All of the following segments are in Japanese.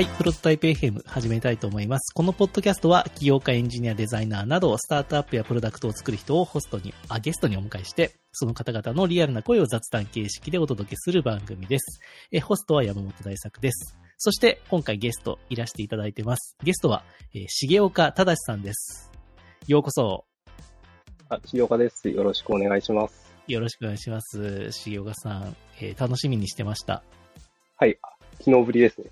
はい、プロトタイプ FM 始めたいと思います。このポッドキャストは、起業家、エンジニア、デザイナーなど、スタートアップやプロダクトを作る人をホストに、あ、ゲストにお迎えして、その方々のリアルな声を雑談形式でお届けする番組です。え、ホストは山本大作です。そして、今回ゲストいらしていただいてます。ゲストは、えー重岡正さんです。ようこそ、あ、重岡です。よろしくお願いします。よろしくお願いします。重岡さん、えー楽しみにしてました。はい。昨日ぶりですね。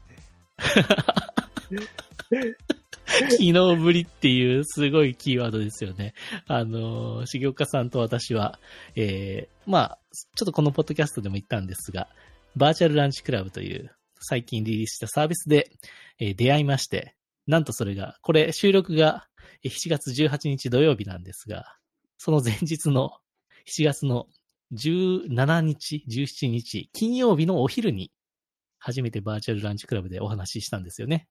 昨日ぶりっていうすごいキーワードですよね。あの、重岡さんと私は、えー、まあ、ちょっとこのポッドキャストでも言ったんですが、バーチャルランチクラブという最近リリースしたサービスで、えー出会いまして、なんとそれが、これ収録が7月18日土曜日なんですが、その前日の7月の17日、17日、金曜日のお昼に、初めてバーチャルランチクラブでお話ししたんですよね。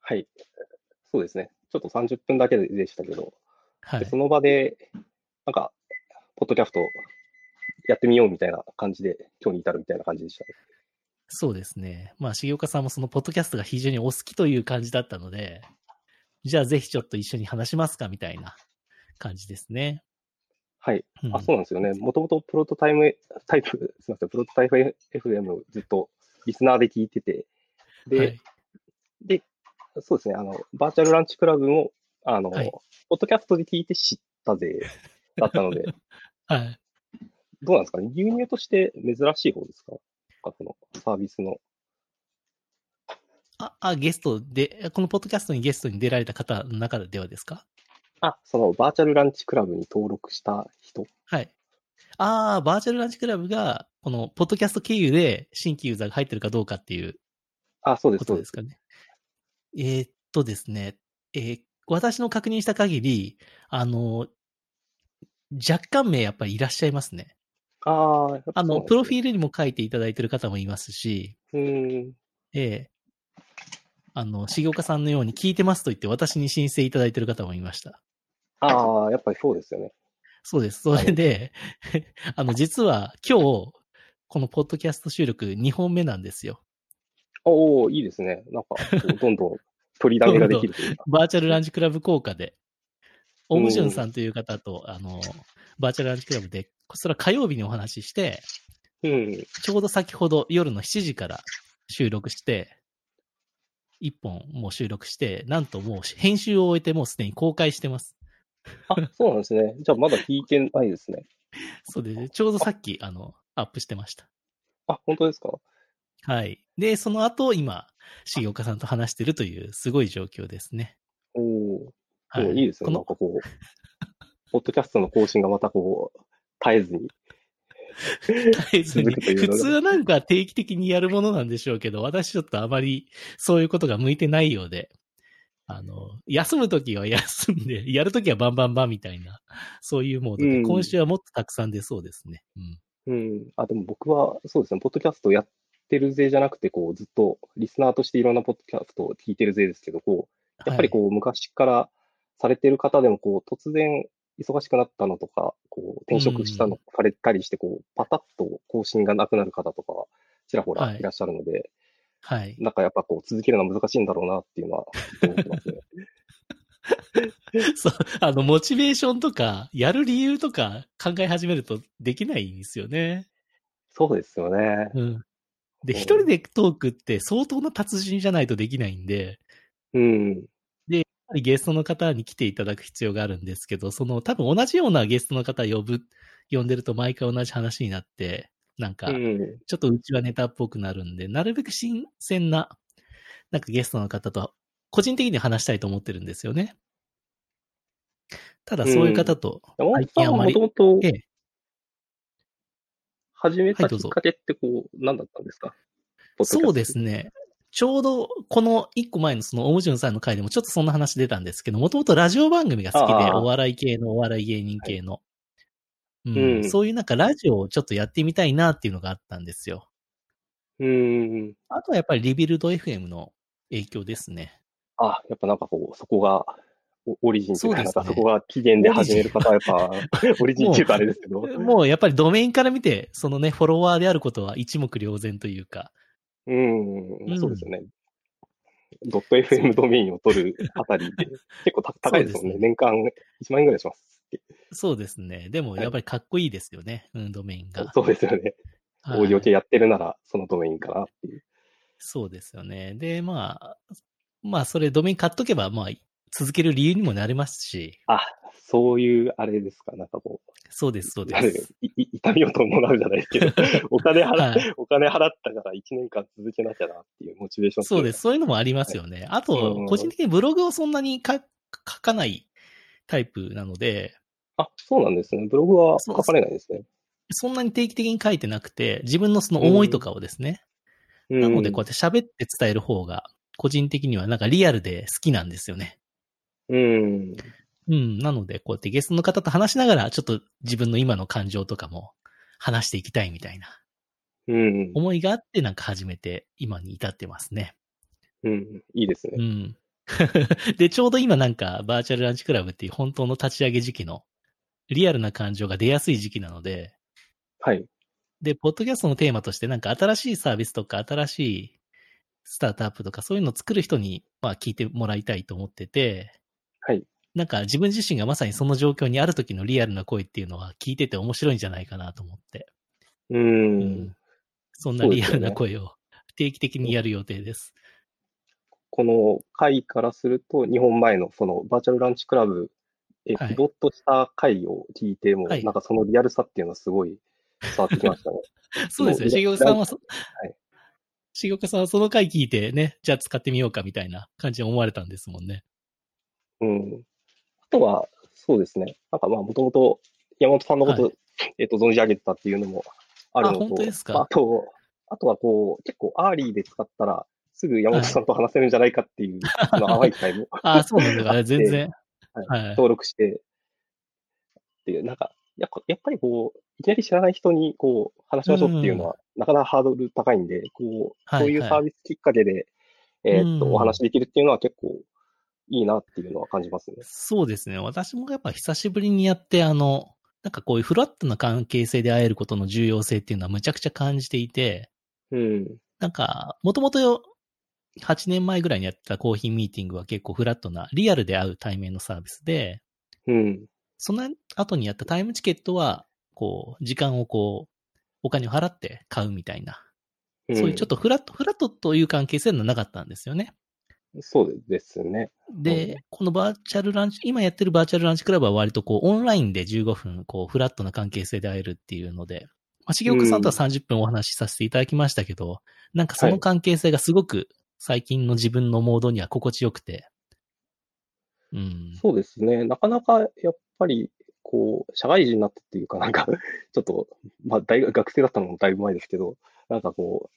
はい。そうですね。ちょっと30分だけでしたけど、はいでそ。の場で、なんか、ポッドキャストやってみようみたいな感じで、今日に至るみたいな感じでしたね。そうですね。まあ、重岡さんもそのポッドキャストが非常にお好きという感じだったので、じゃあぜひちょっと一緒に話しますかみたいな感じですね。はい。うんあ、そうなんですよね。もともとプロトタイム、タイプ、すみません、プロトタイプ FM をずっとリスナーで聞いてて、で、はい。で、そうですね、あの、バーチャルランチクラブも、あの、はいポッドキャストで聞いて知ったぜ、だったので、はい。どうなんですか？ね牛乳として珍しい方ですか？かそのサービスの。あ、あ、ゲストで、このポッドキャストにゲストに出られた方の中ではですか？あ、そのバーチャルランチクラブに登録した人。はい。ああ、バーチャルランチクラブが、このポッドキャスト経由で新規ユーザーが入ってるかどうかっていうあ、そうでこす、そうです。とですかね。えーっとですね、えー私の確認した限り、あの、若干名やっぱりいらっしゃいますね。ああ、やっぱあの、プロフィィールにも書いていただいてる方もいますし。うーん。ええあの、重岡さんのように聞いてますと言って私に申請いただいてる方もいました。ああ、やっぱりそうですよね。そうです。それで、あの、実は今日、このポッドキャスト収録2本目なんですよ。おおいいですね。なんか、どんどん取りだめができる。バーチャルランチクラブ効果で、オムジュンさんという方と、あの、バーチャルランチクラブで、それは火曜日にお話しして、うん。ちょうど先ほど夜の7時から収録して、1本もう収録して、なんともう編集を終えてもうすでに公開してます。あ、そうなんですね。じゃあまだ聞いてないですね。そうです。ちょうどさっき、あの、アップしてました。あ、本当ですか？はい。で、その後、今、重岡さんと話してるという、すごい状況ですね。おおはい。いいですね。この、なんかこう、ポッドキャストの更新がまたこう、絶えずに。絶えずに普通はなんか定期的にやるものなんでしょうけど、私ちょっとあまりそういうことが向いてないようで、あの、休むときは休んで、やるときはバンバンバンみたいな、そういうモードで、うん今週はもっとたくさん出そうですね。うん。うん。あ、でも僕は、そうですね、ポッドキャストやってるぜじゃなくて、こう、ずっとリスナーとしていろんなポッドキャストを聞いてるぜですけど、こう、やっぱりこう、昔からされてる方でも、こう、突然忙しくなったのとか、こう、転職したのされたりして、こう、パタッと更新がなくなる方とか、ちらほはいらいらっしゃるので、はい。なんかやっぱこう、続けるのは難しいんだろうなっていうのは、思ってますね。そう、あの、モチベーションとか、やる理由とか考え始めるとできないんですよね。そうですよね。うん。で、うん一人でトークって相当な達人じゃないとできないんで、うん。やっぱりゲストの方に来ていただく必要があるんですけど、その多分同じようなゲストの方呼ぶ、呼んでると毎回同じ話になって、なんかう、ん。ちょっとうちはネタっぽくなるんで、なるべく新鮮な、なんかゲストの方と、個人的に話したいと思ってるんですよね。ただそういう方と、山最近あまりともとええ、始めたきっかけってこう、何だったんですか？そうですね。ちょうど、この一個前のそのオムジュンさんの回でもちょっとそんな話出たんですけど、もともとラジオ番組が好きで、お笑い系のお笑い芸人系の、うんうんそういうなんかラジオをちょっとやってみたいなっていうのがあったんですよ。うん。あとはやっぱりリビルド FM の影響ですね。あ、やっぱなんかこう、そこが、おオリジンというか、そうですねなんかそこが起源で始める方はやっぱ、オリジンっていうとあれですけど。もうやっぱりドメインから見て、そのね、フォロワーであることは一目瞭然というか、うん、うんそうですよね。ドット FM ドメインを取るあたりで、結構た高いですもんね。ね年間1万円ぐらいしますって。そうですね。でも、はいやっぱりかっこいいですよね。うん、ドメインが。そうですよね。はいオーディオ系やってるなら、そのドメインかなっていう。そうですよね。で、まあ、まあ、それドメイン買っとけば、まあ、続ける理由にもなりますし、あ、そういう、あれですか、なんかこう、そうです、そうです。いい痛みを伴うじゃないですけど、お金払、はいお金払ったから1年間続けなきゃなっていうモチベーション。そうです。。そういうのもありますよね。あうとん、個人的にブログをそんなにか書かないタイプなので、あ、そうなんですね。ブログは書かれないですね。そんなに定期的に書いてなくて、自分のその思いとかをですね、なのでこうやって喋って伝える方が、個人的にはなんかリアルで好きなんですよね。うん。うん。なので、こうやってゲストの方と話しながら、ちょっと自分の今の感情とかも話していきたいみたいなうん。思いがあってなんか始めて今に至ってますね。うん。いいですね。うん。で、ちょうど今なんかバーチャルランチクラブっていう本当の立ち上げ時期のリアルな感情が出やすい時期なので、はい。で、ポッドキャストのテーマとしてなんか新しいサービスとか新しいスタートアップとかそういうのを作る人にまあ聞いてもらいたいと思ってて、はい。なんか自分自身がまさにその状況にある時のリアルな声っていうのは聞いてて面白いんじゃないかなと思って。う。うんん。そんなリアルな声を定期的にやる予定です。この回からすると、日本前のそのバーチャルランチクラブ、え、はいピボットした回を聞いても、はいなんかそのリアルさっていうのはすごい伝わってきましたね。そうですよ。もう重岡さんはそ、はい重岡さんはその回聞いてね、じゃあ使ってみようかみたいな感じで思われたんですもんね。うん。あとは、そうですね。なんかまあ、もともと山本さんのこと、はえっと、存じ上げてたっていうのもあるのと、あ本当ですか？まああと、あとはこう、結構 early で使ったら、すぐ山本さんと話せるんじゃないかっていう、あの淡い期待もああ、そうなんだから、全然。はいはい。登録して、っていう、なんか、やっぱやっぱりこう、いきなり知らない人にこう、話しましょうっていうのは、なかなかハードル高いんで、こう、はいそういうサービスきっかけで、えーっと、うんお話できるっていうのは結構いいなっていうのは感じますね。そうですね。私もやっぱ久しぶりにやって、あの、なんかこういうフラットな関係性で会えることの重要性っていうのはむちゃくちゃ感じていて、うん。なんか、もともと8年前ぐらいにやってたコーヒーミーティングは結構フラットな、リアルで会う対面のサービスで、うん。その後にやったタイムチケットは、こう、時間をこう、お金を払って買うみたいな、うんそういうちょっとフラット、フラットという関係性はなかったんですよね。そうですね。で、うんこのバーチャルランチ、今やってるバーチャルランチクラブは割とこう、オンラインで15分、こう、フラットな関係性で会えるっていうので、まあ、重岡さんとは30分お話しさせていただきましたけど、なんかその関係性がすごく最近の自分のモードには心地よくて、うん。そうですね。なかなか、やっぱり、こう、社会人になってっていうか、なんか、ちょっと、まあ、大学、学生だったのもだいぶ前ですけど、なんかこ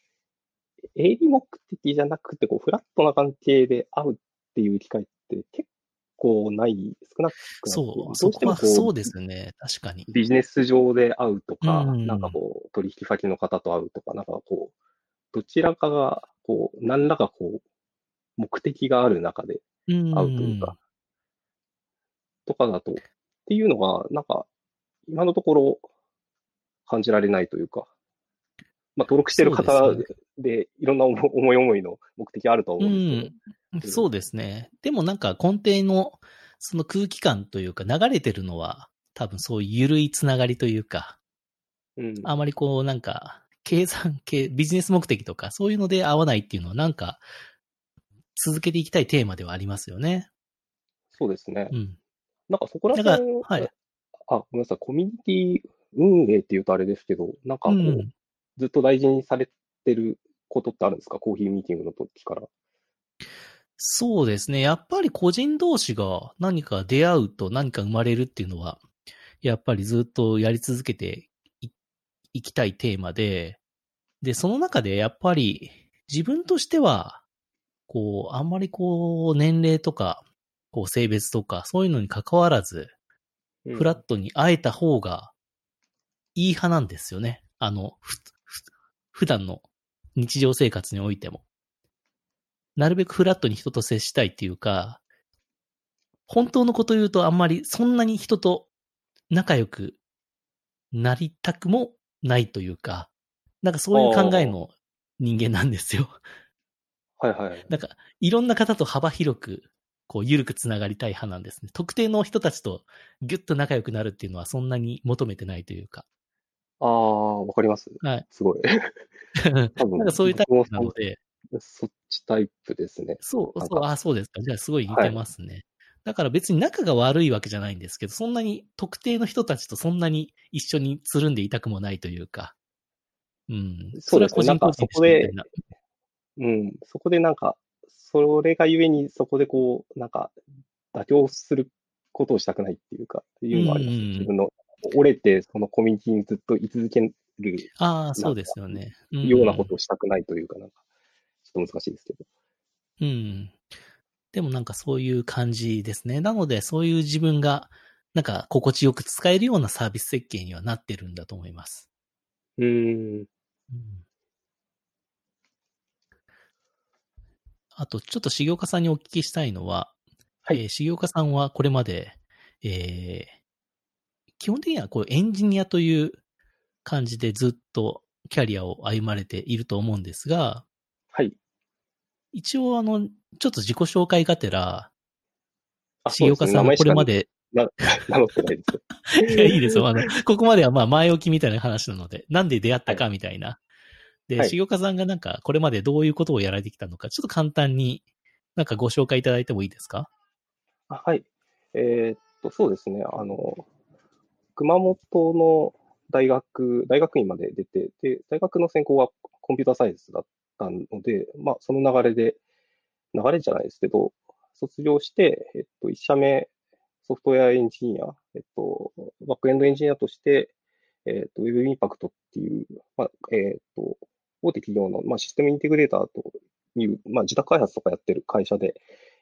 う、営利目的じゃなくて、こう、フラットな関係で会うっていう機会って結構ない、少なくなそう、どそうこはしてもこう、そうですね。確かに。ビジネス上で会うとか、うんなんかこう、取引先の方と会うとか、なんかこう、どちらかが、こう、何らかこう、目的がある中でうん。会うというか、とかだと、っていうのが、なんか、今のところ感じられないというか、まあ、登録してる方でいろんな思い思いの目的あるとは思うんですけど、そうですね。でもなんか根底のその空気感というか流れてるのは多分そういう緩いつながりというか、うん、あまりこうなんか計算系、ビジネス目的とかそういうので合わないっていうのはなんか続けていきたいテーマではありますよね。そうですね。うん。なんかそこら辺、はいあ、ごめんなさい、コミュニティ運営っていうとあれですけど、なんかこう、うんずっと大事にされてることってあるんですか？コーヒーミーティングの時から。そうですね。やっぱり個人同士が何か出会うと何か生まれるっていうのは、やっぱりずっとやり続けていいきたいテーマで、で、その中でやっぱり自分としては、こう、あんまりこう、年齢とか、こう、性別とか、そういうのに関わらず、うんフラットに会えた方がいい派なんですよね。あの、ふ、ふ普段の日常生活においても。なるべくフラットに人と接したいっていうか、本当のこと言うとあんまりそんなに人と仲良くなりたくもないというか、なんかそういう考えの人間なんですよ。はいはい。なんか、いろんな方と幅広く、こう、ゆるくつながりたい派なんですね。特定の人たちとギュッと仲良くなるっていうのはそんなに求めてないというか。ああ、わかります。はい。すごい。多分なんかそういうタイプなので、そっちタイプですね。そう、そう、あ、そうですか。じゃあすごい似てますね。だから別に仲が悪いわけじゃないんですけど、そんなに特定の人たちとそんなに一緒につるんでいたくもないというか。うん。そうですねなんかそこでうん。そこでなんか、それがゆえにそこでこう、なんか、妥協することをしたくないっていうか、いうのはあります。うんうん自分の、折れてそのコミュニティにずっと居続けるああ、そうですよね。んようなことをしたくないというか、なんか、ちょっと難しいですけど。うん。でもなんかそういう感じですね。なのでそういう自分がなんか心地よく使えるようなサービス設計にはなってるんだと思います。うーん。うんあと、ちょっと重岡さんにお聞きしたいのは、はいえー重岡さんはこれまで、えー基本的にはこうエンジニアという感じでずっとキャリアを歩まれていると思うんですが、はい。一応あの、ちょっと自己紹介がてら、あ重岡さんはこれま。で、な名乗ってないです。いや、いいですよ。あの、ここまではまあ前置きみたいな話なので、なんで出会ったかみたいな。で、はい重岡さんがなんか、これまでどういうことをやられてきたのか、ちょっと簡単になんかご紹介いただいてもいいですか？あはい。えーっと、そうですね。あの、熊本の大学、大学院まで出て、で、大学の専攻はコンピューターサイエンスだったので、まあ、その流れで、流れじゃないですけど、卒業して、えっと、一社目、ソフトウェアエンジニア、えっと、バックエンドエンジニアとして、えっと、ウェブインパクトっていう、まあ、えっと、大手企業の、まあ、システムインテグレーターという、まあ、自宅開発とかやってる会社で、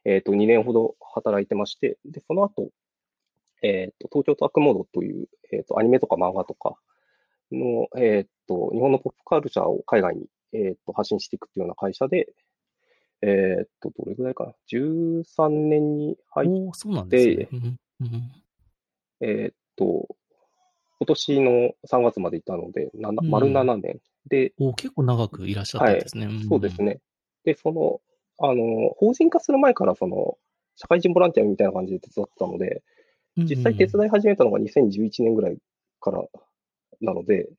えっ、と、2年ほど働いてまして、で、その後、えっ、と、東京トラックモードという、えっ、と、アニメとか漫画とかの、えっ、と、日本のポップカルチャーを海外に、えっ、と、発信していくっていうような会社で、えっ、と、どれぐらいかな ?13 年に入っおーそうなんですねで。うんうんえっ、と、今年の3月までいたので、なうん丸7年で、おー結構長くいらっしゃったんですね。んそうです。ね。で、その、あの、法人化する前から、その、社会人ボランティアみたいな感じで手伝ってたので、実際手伝い始めたのが2011年ぐらいからなので、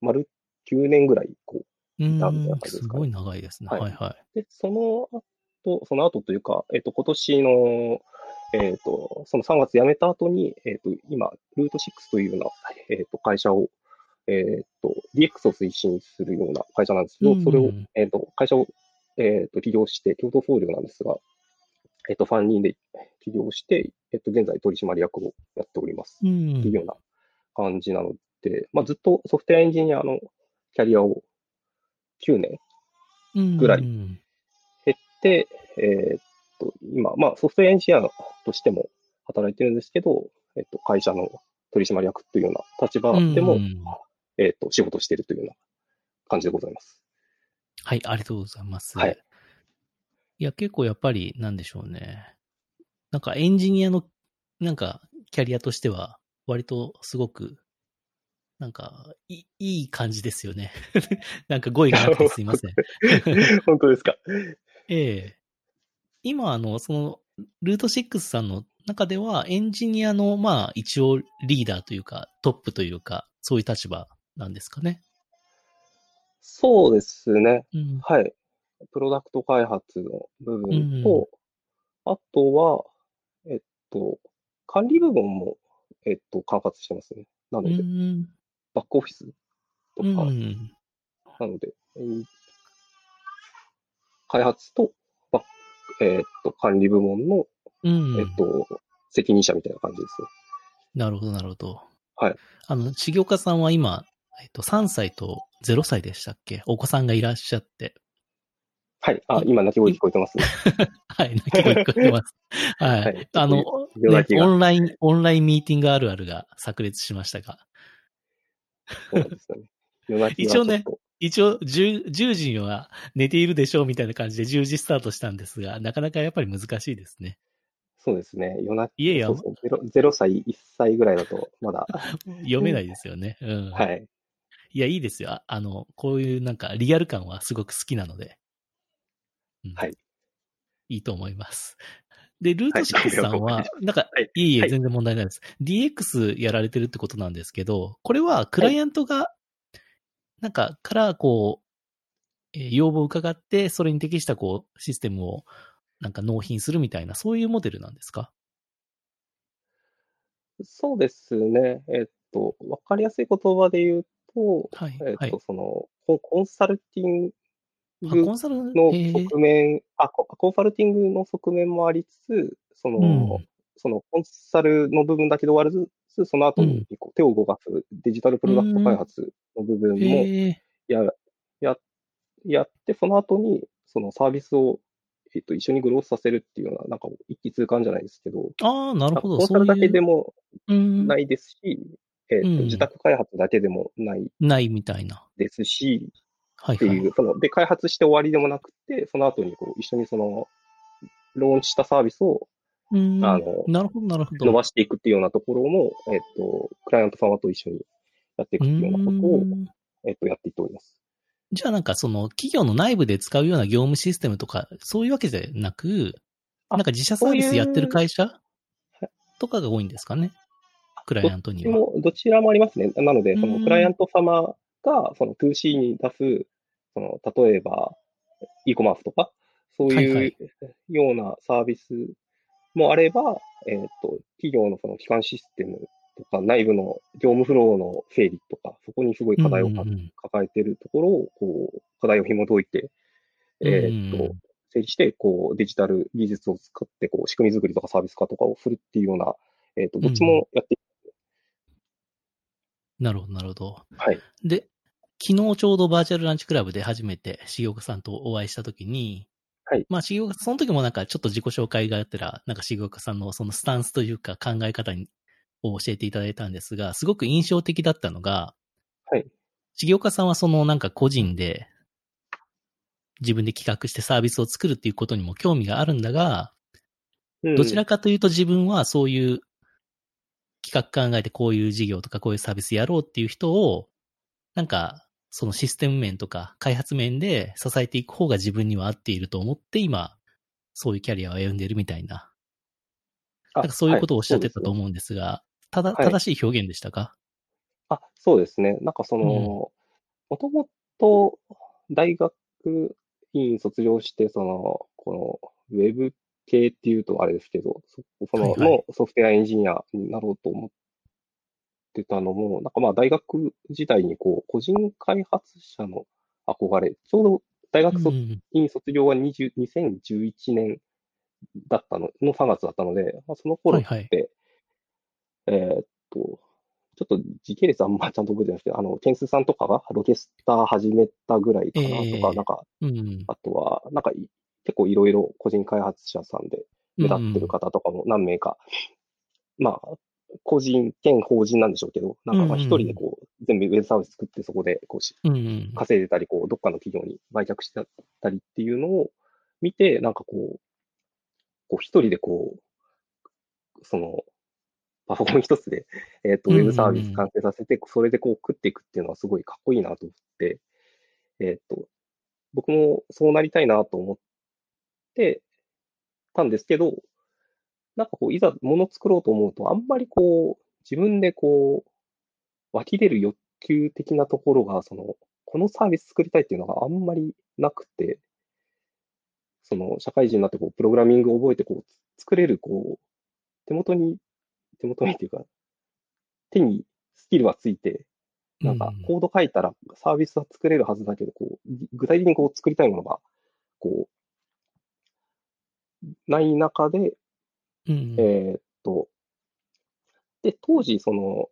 丸9年ぐらい、こう。うんたみたいな感じですごい長いですね。はいはいはい。で、その後、その後というか、えっ、と、今年の、えっ、と、その3月辞めた後に、えっ、と、今、ルート6というような、えっ、と、会社を、えっ、と、DX を推進するような会社なんですけど、うんそれを、えっ、と、会社を、えっ、と、起業して、共同創業なんですが、えっ、と、ファン人で起業して、えっ、と、現在取締役をやっております。うんっていうような感じなので、まあ、ずっとソフトウェアエンジニアのキャリアを9年うんぐらいうん減って、えーっと、今、まあ、ソフトウェアエンジニアとしても働いてるんですけど、えっと、会社の取締役というような立場でも、うんえっと、仕事しているというような感じでございます。はい、ありがとうございます。はい。いや、結構やっぱり、なんでしょうね。なんかエンジニアの、なんか、キャリアとしては、割とすごく、なんか、いい感じですよね。なんか語彙がなくてすいません。本当ですか？ええ今、あの、その、ルート6さんの中では、エンジニアの、まあ、一応リーダーというか、トップというか、そういう立場なんですかね？そうですね。うん。はい。プロダクト開発の部分と、あとは、えっと、管理部分も、えっと、管轄してますね。なのうで、ん。バックオフィスとか、うん。なので、えー開発と、バックえーっと、管理部門の、うん。えっと、責任者みたいな感じですね。なるほど、なるほど。はい。あの、重岡さんは今、えっと、3歳と0歳でしたっけ？お子さんがいらっしゃって。はい。あい、今、鳴き声聞こえてますね。はい、泣き声聞こえてます。はい。はいあの、ねオンライン、オンラインミーティングあるあるが炸裂しましたが。そうなんですよね。夜泣きが一応ねちょっと一応、10, 10時には寝ているでしょうみたいな感じで10時スタートしたんですが、なかなかやっぱり難しいですね。そうですね。夜泣き、いえいえそうそうゼロ 0, 歳、1歳ぐらいだと、まだ、読めないですよね。うん。はい。いや、いいですよ。ああの、こういうなんかリアル感はすごく好きなので。うんはい。いいと思います。で、ルートはい6さんは、はい なんか、はいいえいえ、はい全然問題ないです。DX やられてるってことなんですけど、これはクライアントが、なんか、から、こう、えー要望を伺って、それに適した、こう、システムを、なんか納品するみたいな、そういうモデルなんですか？そうですね。えっと、わかりやすい言葉で言うと、はい。えっはいと、。その、コンコンサルティンあ、グコンサルのえー。側面、あ、ココンサルティングの側面もありつつ、その、うん。そのコンサルの部分だけで終わらず、その後にこう手を動かすデジタルプロダクト開発の部分もえや、や、やって、その後にそのサービスを、えっと、一緒にグロースさせるっていうような、なんか一気通貫じゃないですけど、ー、ああ、なるほど。コンサルだけでも、ないですし、えっと、うん。自宅開発だけでもないないみたいな。ですし、はいはい。っていう、その、で、開発して終わりでもなくて、その後にこう、一緒にその、ローンチしたサービスをうん、あのなるほど、なるほど。伸ばしていくっていうようなところも、えっと、クライアント様と一緒にやっていくっていうようなことをう、んえっと、やっていっております。じゃあなんかその企業の内部で使うような業務システムとか、そういうわけじゃなく、あなんか自社サービスやってる会社はいとかが多いんですかね？クライアントには。どちらもありますね。なので、そうんの、クライアント様が、その 2C に出す、その、例えば、e コマースとか、そうはいはい。いうようなサービスもあれば、えっと、企業のその基幹システムとか、内部の業務フローの整理とか、そこにすごい課題をかうんうんうん。抱えているところを、こう、課題を紐解いて、えーっとうん、整理して、こう、デジタル技術を使って、こう、仕組み作りとかサービス化とかをするっていうような、えーっと、どっちもやっていなるほど、なるほど。はい。で、昨日ちょうどバーチャルランチクラブで初めて重岡さんとお会いしたときに、はいまあ重岡、その時もなんかちょっと自己紹介があったら、なんか重岡さんのそのスタンスというか考え方にを教えていただいたんですが、すごく印象的だったのが、はい。重岡さんはそのなんか個人で自分で企画してサービスを作るっていうことにも興味があるんだが、うんどちらかというと自分はそういう企画考えてこういう事業とかこういうサービスやろうっていう人を、なんか、そのシステム面とか開発面で支えていく方が自分には合っていると思って今、そういうキャリアを歩んでるみたいな、なんかそういうことをおっしゃってたとう。思うんですが、ただ、はい正しい表現でしたか？あ、そうですね。なんかその、もともと大学院卒業して、その、この、ウェブ系っていうとあれですけど、そその、はいはいのソフトウェアエンジニアになろうと思ってたのも、なんかまあ大学時代にこう、個人開発者の憧れ、ちょうど大学卒うん院卒業は20 2011年だったの、の3月だったので、まあ、その頃って、はい。はいえーっと、ちょっと時系列あんまちゃんと覚えてないんですけど、あの、ケンスさんとかがロケスター始めたぐらいかなとか、ええ。なんか、うん。あとは、なんかい、結構いろいろ個人開発者さんで目立ってる方とかも何名か、まあ、個人兼法人なんでしょうけど、なんか一人でこう、全部ウェブサービス作ってそこでこうしうんうん。稼いでたり、こう、どっかの企業に売却してたりっていうのを見て、なんかこう、こう一人でこう、その、パソコン一つで、えっ、と、ウェブサービス完成させて、それでこう食っていくっていうのはすごいかっこいいなと思って、えっ、と、僕もそうなりたいなと思ってたんですけど、なんかこう、いざ物作ろうと思うと、あんまりこう、自分でこう、湧き出る欲求的なところが、その、このサービス作りたいっていうのがあんまりなくて、その、社会人になってこう、プログラミングを覚えてこう、作れる、こう、手元に、手元にっていうか、手にスキルはついて、なんかうん。コード書いたらサービスは作れるはずだけど、こう、具体的にこう作りたいものが、こう、ない中で、うんえーっと、で、当時、その、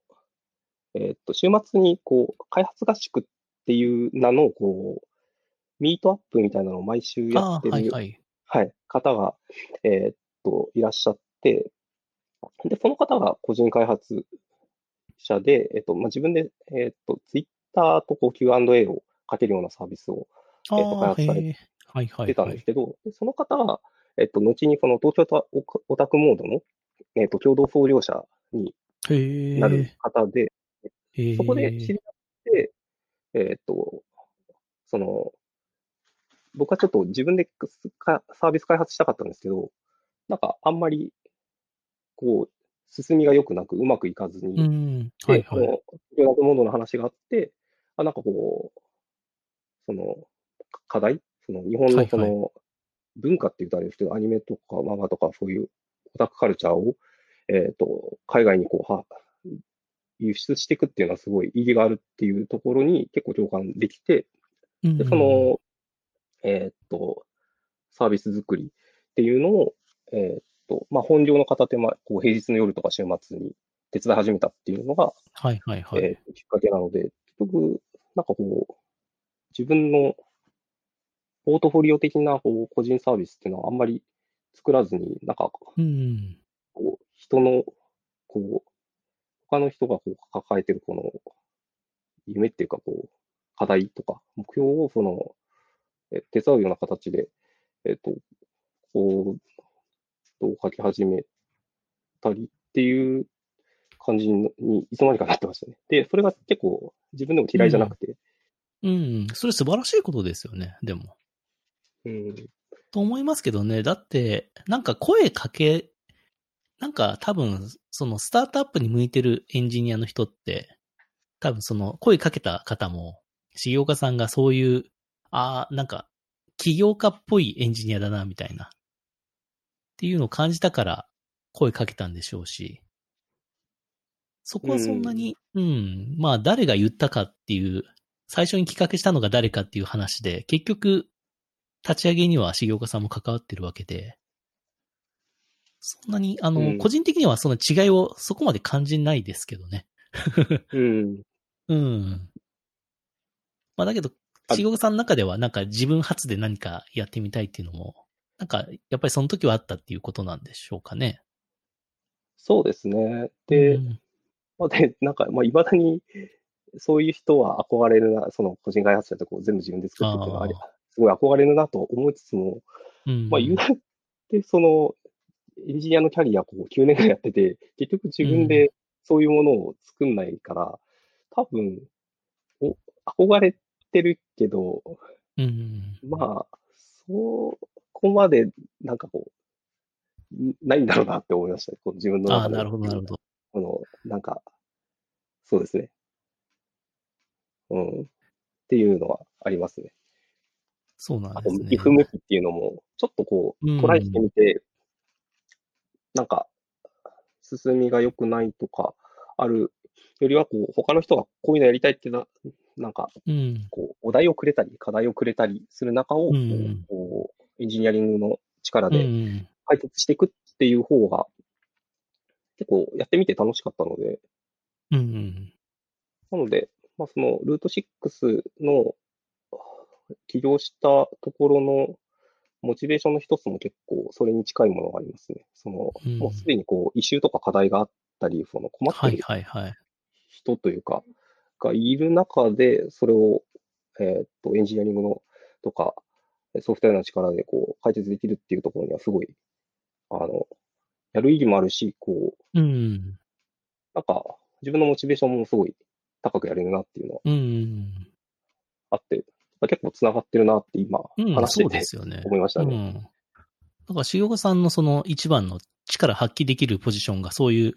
えーっと、週末に、こう、開発合宿っていう名の、こう、ミートアップみたいなのを毎週やってる、はいはい。はい、方が、えーっと、いらっしゃって、で、その方が個人開発者で、えっと、まあ、自分で、えーっと、ツイッターとこう Q&A をかけるようなサービスをあえっと開あ、発されへえ。はいはい出たんはい。ですけど、でその方が、えっと、後にその東京都オタクモードの、えっと、共同創業者に。なる方で、そこで知り合って、えっと、その、僕はちょっと自分でかサービス開発したかったんですけど、なんかあんまり、こう、進みが良くなく、うまくいかずに、うん。はいで、はい。この、モードの話があって、あ、なんかこう、その、課題？その、日本のそはいの、文化って言うとあれですけど、アニメとか漫画とかそういうオタクカルチャーを、えっと、海外にこう、は、輸出していくっていうのはすごい意義があるっていうところに結構共感できて、うんで、その、えーっと、サービス作りっていうのを、えーっと、まあ、本業の片手間、こう、平日の夜とか週末に手伝い始めたっていうのが、はいはいはい。えーきっかけなので、結局、なんかこう、自分のポートフォリオ的なこう個人サービスっていうのはあんまり作らずに、なんか、うん。こう、人の、こう、他の人がこう抱えてるこの、夢っていうか、こう、課題とか、目標をその、え手伝うような形で、えっと、こう、どう書き始めたりっていう感じにいつの間にかなってましたね。で、それが結構自分でも嫌いじゃなくて、うん。それ素晴らしいことですよね、でも。うん、と思いますけどね。だって、なんか声かけ、なんか多分、そのスタートアップに向いてるエンジニアの人って、多分その声かけた方も、重岡さんがそういう、ああ、なんか、起業家っぽいエンジニアだな、みたいな。っていうのを感じたから、声かけたんでしょうし。そこはそんなに、うん、まあ誰が言ったかっていう、最初に企画したのが誰かっていう話で、結局、立ち上げには重岡さんも関わってるわけで、そんなに、あの、うん個人的にはその違いをそこまで感じないですけどね。うん、うん。まあだけど、あ重岡さんの中ではなんか自分発で何かやってみたいっていうのも、なんかやっぱりその時はあったっていうことなんでしょうかね。そうですね。で、うんまあ、で、なんか、まあ、未だに、そういう人は憧れるな、その個人開発者とこう全部自分で作ってっていうのはあすごい憧れるなと思いつつも、うんまあ、言うて、その、エンジニアのキャリアこう9年ぐらいやってて、結局自分でそういうものを作んないから、多分、お、憧れてるけど、うん。まあ、そこまで、なんかこう、んないんだろうなって思いましたね。こう自分のああ、中で。なるほど、なるほど。この、なんか、そうですね。うん。っていうのはありますね。そうなんあと、ですね。向き不向きっていうのも、ちょっとこう、うんトライしてみて、なんか、進みが良くないとか、あるよりは、こう、他の人がこういうのやりたいっていうのは、なんか、うん。こう、お題をくれたり、課題をくれたりする中を、こうエンジニアリングの力うでん。解決していくっていう方が、結構やってみて楽しかったので、うん。なので、まあ、その、ルート6の起業したところのモチベーションの一つも結構それに近いものがありますね。その、うんもうすでにこう、異臭とか課題があったり、その困っはいてる。人というか、がいる中で、それを、えーっと、エンジニアリングのとか、ソフトウェアの力でこう、解決できるっていうところにはすごい、あの、やる意義もあるし、こう、うん。なんか、自分のモチベーションもすごい高くやれるなっていうのはうん。あって、結構繋がってるなって今、うん、話しててね。思いましたね。うん。だから、塩岡さんのその一番の力発揮できるポジションがそういう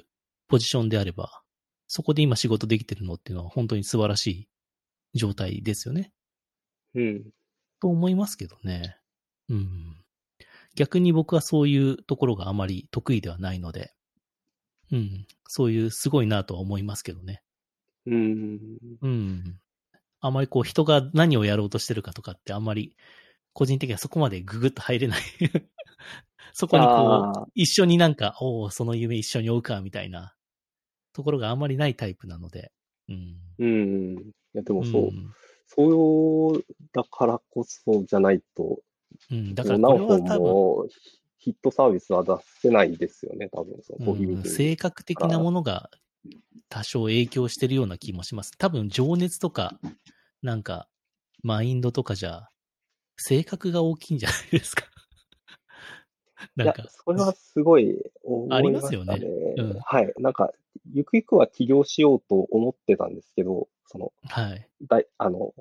ポジションであれば、そこで今仕事できてるのっていうのは本当に素晴らしい状態ですよね。うん。と思いますけどね。うん。逆に僕はそういうところがあまり得意ではないので、うん。そういうすごいなとは思いますけどね。うん。うん。あまりこう人が何をやろうとしてるかとかってあんまり個人的にはそこまでググッと入れない。そこにこう、一緒になんか、おおその夢一緒に追うかみたいなところがあんまりないタイプなので。うん。うん。いや、でもそう、んそうだからこそじゃないと、うん。だからこれは多分、もヒットサービスは出せないですよね、多分、そうん性格的なものが多少影響してるような気もします。多分情熱とか、なんか、マインドとかじゃ、性格が大きいんじゃないですか。ないんやか、、それはすごい思いまね。ありますよねうんはい。なんか、ゆくゆくは起業しようと思ってたんですけど、その、はい。だいあの、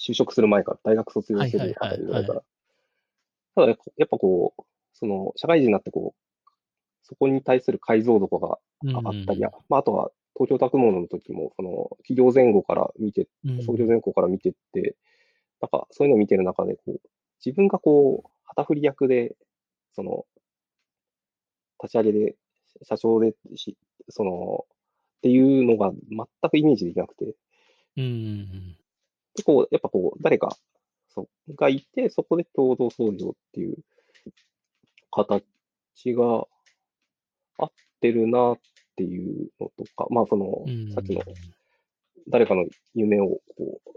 就職する前から、大学卒業するあたりぐらいから。ただね、やっぱこう、その、社会人になってこう、そこに対する解像度があったり、うんまあ、あとは、東京宅物の時も、その、企業前後から見て、うん創業前後から見てって、なんか、そういうのを見てる中で、こう、自分がこう、旗振り役で、その、立ち上げで、社長でし、その、っていうのが全くイメージできなくて、うん。でこう、やっぱこう、誰か、そう、がいて、そこで共同創業っていう形が合ってるなっていうのとか、まあそのうん、さっきの誰かの夢をこう、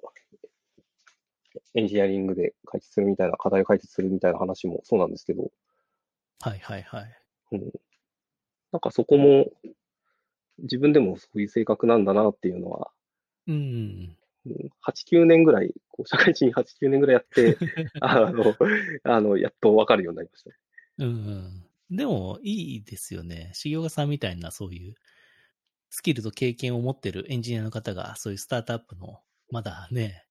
エンジニアリングで解決するみたいな、課題を解決するみたいな話もそうなんですけど、はいはいはい。うん、なんかそこも、自分でもそういう性格なんだなっていうのは、うん。うん8、9年ぐらい、こう社会人8、9年ぐらいやって、あの、あの、やっとわかるようになりましたね。うんうん。でも、いいですよね。重岡さんみたいな、そういう、スキルと経験を持ってるエンジニアの方が、そういうスタートアップの、まだね、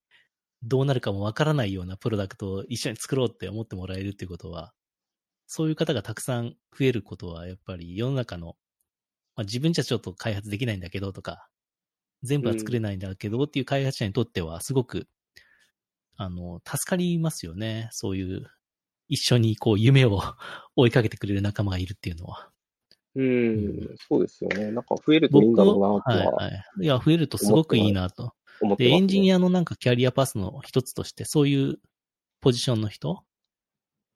どうなるかもわからないようなプロダクトを一緒に作ろうって思ってもらえるっていうことは、そういう方がたくさん増えることは、やっぱり世の中の、まあ、自分じゃちょっと開発できないんだけどとか、全部は作れないんだけどっていう開発者にとっては、すごく、あの、助かりますよね。そういう、一緒にこう夢を 追いかけてくれる仲間がいるっていうのは。うん、そうですよね。なんか増えるといいんだろうなとははいはい。いや、増えるとすごくいいなと。で。エンジニアのなんかキャリアパスの一つとして、そういうポジションの人、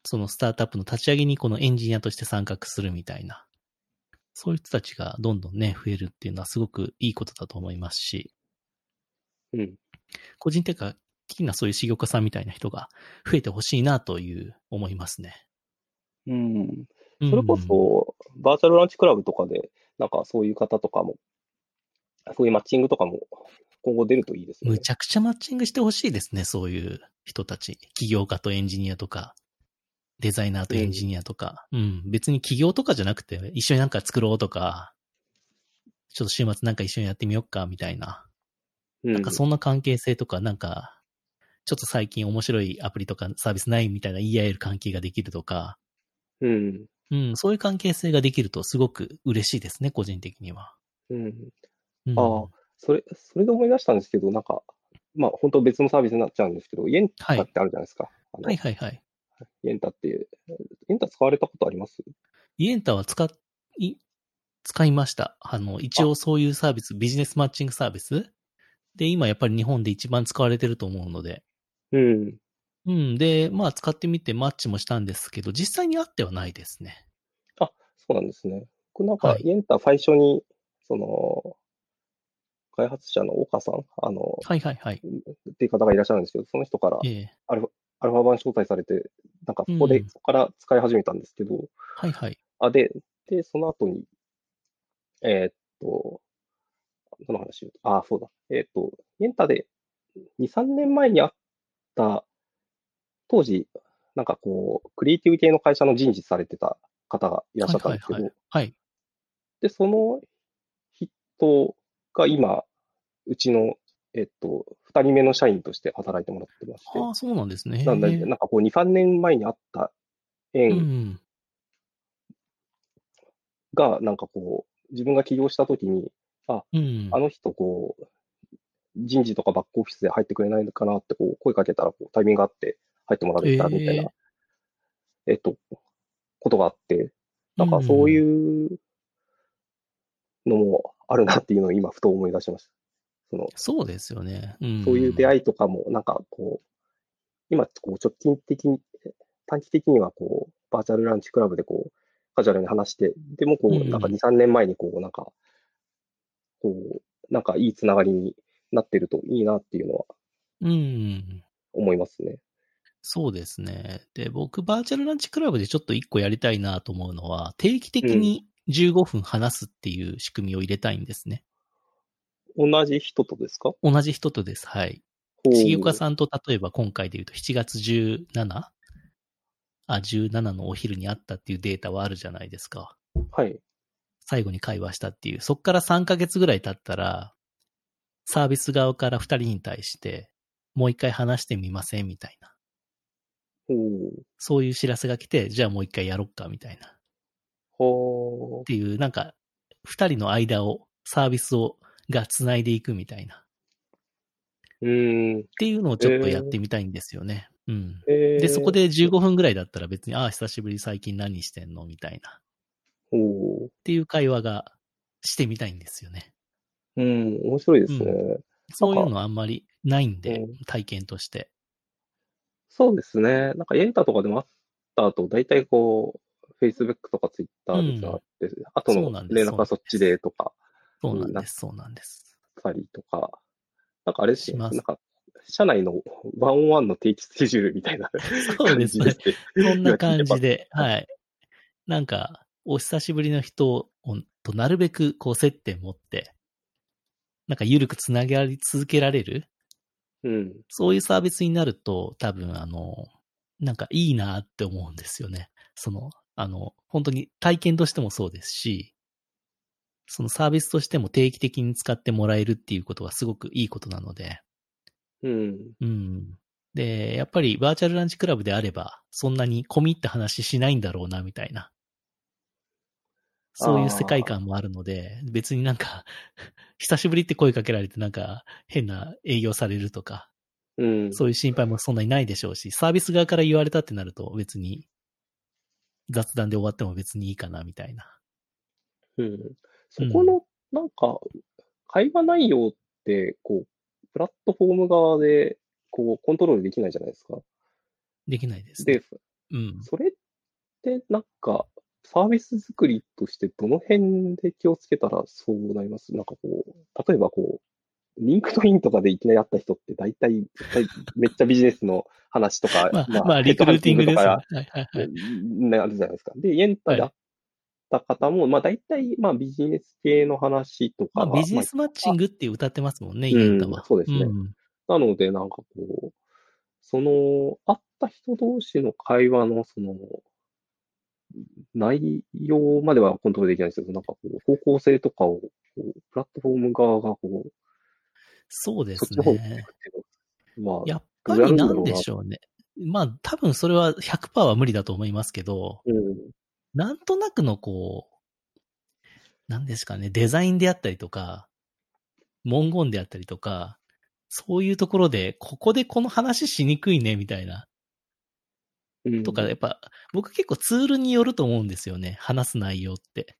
そのスタートアップの立ち上げにこのエンジニアとして参画するみたいな、そういう人たちがどんどんね、増えるっていうのはすごくいいことだと思いますし、うん。個人的にはそういう重岡さんみたいな人が増えてほしいなという思いますね。うん。うんそれこそ、バーチャルランチクラブとかで、なんかそういう方とかも、そういうマッチングとかも今後出るといいですねむ。ちゃくちゃマッチングしてほしいですね、そういう人たち。起業家とエンジニアとか、デザイナーとエンジニアとか。うん、別に起業とかじゃなくて、一緒になんか作ろうとか、ちょっと週末なんか一緒にやってみようか、みたいな。うんなんかそんな関係性とか、なんか、ちょっと最近面白いアプリとかサービスないみたいな言い合える関係ができるとか、うん。うん、そういう関係性ができるとすごく嬉しいですね、個人的には。うん。うん、ああ、それ、それで思い出したんですけど、なんか、まあ本当別のサービスになっちゃうんですけど、イエンタってあるじゃないですか。あのはいはいはい。イエンタって、イエンタ使われたことあります？イエンタは使い、使いました。あの、一応そういうサービス、ビジネスマッチングサービスで、今やっぱり日本で一番使われてると思うので。うん。うん。で、まあ使ってみてマッチもしたんですけど、実際に会ってはないですね。そうなんですね。僕なんかは、いイエンタ最初に、その、開発者の岡さん、あの、はいはいはい。っていう方がいらっしゃるんですけど、その人からええアルファ版招待されて、なんかそこで、うんそこから使い始めたんですけど、はいはい。あ、で、で、その後に、えーっと、どの話をあ、そうだ。えーっと、イエンタで2、3年前にあった、当時、なんかこう、クリエイティブ系の会社の人事されてた方がいらっしゃったんですけど、はいはいはい。はい。で、その人が今、うちの、えっと、二人目の社員として働いてもらってまして、ああ、そうなんですね。なんなんかこう、2、3年前にあったう縁ん。が、なんかこう、自分が起業したときに、うん。あの人、こう、人事とかバックオフィスで入ってくれないのかなって、こう、声かけたら、こう、タイミングがあって、入ってもらえたら、みたいな、えっと、ことがあって、なんかそうういうのもあるなっていうのを今、ふと思い出しました。その、そうですよね。うん。そういう出い。会いとかも、なんかこう、今、こう、直近的に、短期的にはこう、バーチャルランチクラブでこう、カジュアルに話して、でもこう、うんなんか2、3年前にこう、なんか、こう、なんかいいつながりになってるといいなっていうのはうん。思いますね。そうですね。で、僕、バーチャルランチクラブでちょっと一個やりたいなと思うのは、定期的に15分話すっていう仕組みを入れたいんですね。同じ人とですか？同じ人とです。はい。重岡さんと例えば今回で言うと7月 17? あ、17のお昼にあったっていうデータはあるじゃないですか。はい。最後に会話したっていう。そっから3ヶ月ぐらい経ったら、サービス側から2人に対して、もう一回話してみませんみたいな。そういう知らせが来て、じゃあもう一回やろっかみたいな。っほていう、なんか、二人の間を、サービスを、が繋いでいくみたいな。う。うん。っていうのをちょっとやってみたいんですよね。うん。えーで、そこ、で15分ぐらいだったら別に、ああ、久しぶり最近何してんのみたいな。っ。ていう会話がしてみたいんですよね。うん、面白いですね。そういうのあんまりないんでうん、体験として。そうですね。なんか、エンタとかでもあった後、大体こう、Facebook とか Twitter でつながって、うなんです連絡はそっちでとか、そうなんです、そうなんです。たりとか、なんかあれ。しなんか、社内のワンオンワンの定期スケジュールみたいな そうですね。そんな感じで、ははい。なんか、お久しぶりの人となるべくこう接点持って、なんか緩くつなげ続けられる、うん。そういうサービスになると、多分あの、なんかいいなって思うんですよね。その、あの、本当に体験としてもそうですし、そのサービスとしても定期的に使ってもらえるっていうことがすごくいいことなので、うん。うん。で、やっぱりバーチャルランチクラブであれば、そんなに込み入った話しないんだろうな、みたいな。そういう世界観もあるので、別になんか、久しぶりって声かけられてなんか変な営業されるとか、うん。そういう心配もそんなにないでしょうし、サービス側から言われたってなると別に雑談で終わっても別にいいかな、みたいな。うん。そこの、なんか、会話内容って、こう、プラットフォーム側で、こう、コントロールできないじゃないですか。できないですね。で、うん。それって、なんか、サービス作りとしてどの辺で気をつけたらそうなります？なんかこう、例えばこう、 LinkedIn とかでいきなり会った人って大体、絶対めっちゃビジネスの話とか、まあ、まあ、リクルーティングですね。はいはいはい。ねあるじゃないですか。で、 Yenta で会った方も、まあ大体、まあビジネス系の話とかは、まあ、ビジネスマッチングって歌ってますもんね、イうんエンタは。そうですねんなので、なんかこう、その、会った人同士の会話の、その、内容まではコントロールできないですけど、なんかこう、方向性とかを、こうプラットフォーム側がこう、そうですねく。っていうのは、やっぱりなんでしょうね。まあ、多分それは100%は無理だと思いますけど、うん、なんとなくのこう、なんですかね、デザインであったりとか、文言であったりとか、そういうところで、ここでこの話しにくいね、みたいな。うん、とか、やっぱ、僕結構ツールによると思うんですよね。話す内容って。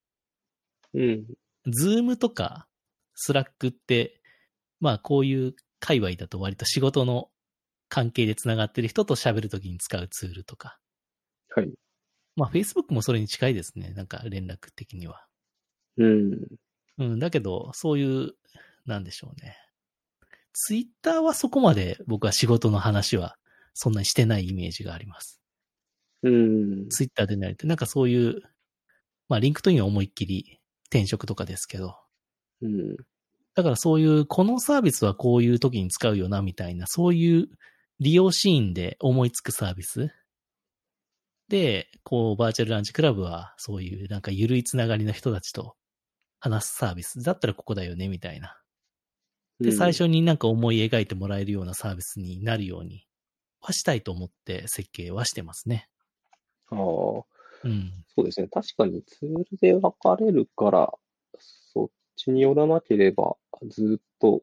うん、 Zoom とか、 Slack って、まあこういう界隈だと割と仕事の関係で繋がってる人と喋るときに使うツールとか。はい。まあ Facebook もそれに近いですね。なんか連絡的には。うん、うん、だけど、そういう、なんでしょうね。Twitter はそこまで僕は仕事の話はそんなにしてないイメージがあります。うん、Twitter でないと、なんかそういう、まあ LinkedIn は思いっきり転職とかですけど、うん、だからそういう、このサービスはこういう時に使うよな、みたいな、そういう利用シーンで思いつくサービス。で、こう、バーチャルランチクラブは、そういうなんか緩いつながりの人たちと話すサービス。だったらここだよね、みたいな。で、最初になんか思い描いてもらえるようなサービスになるようにはしたいと思って設計はしてますね。ああ、うん。そうですね。確かにツールで分かれるから、そっちによらなければ、ずっと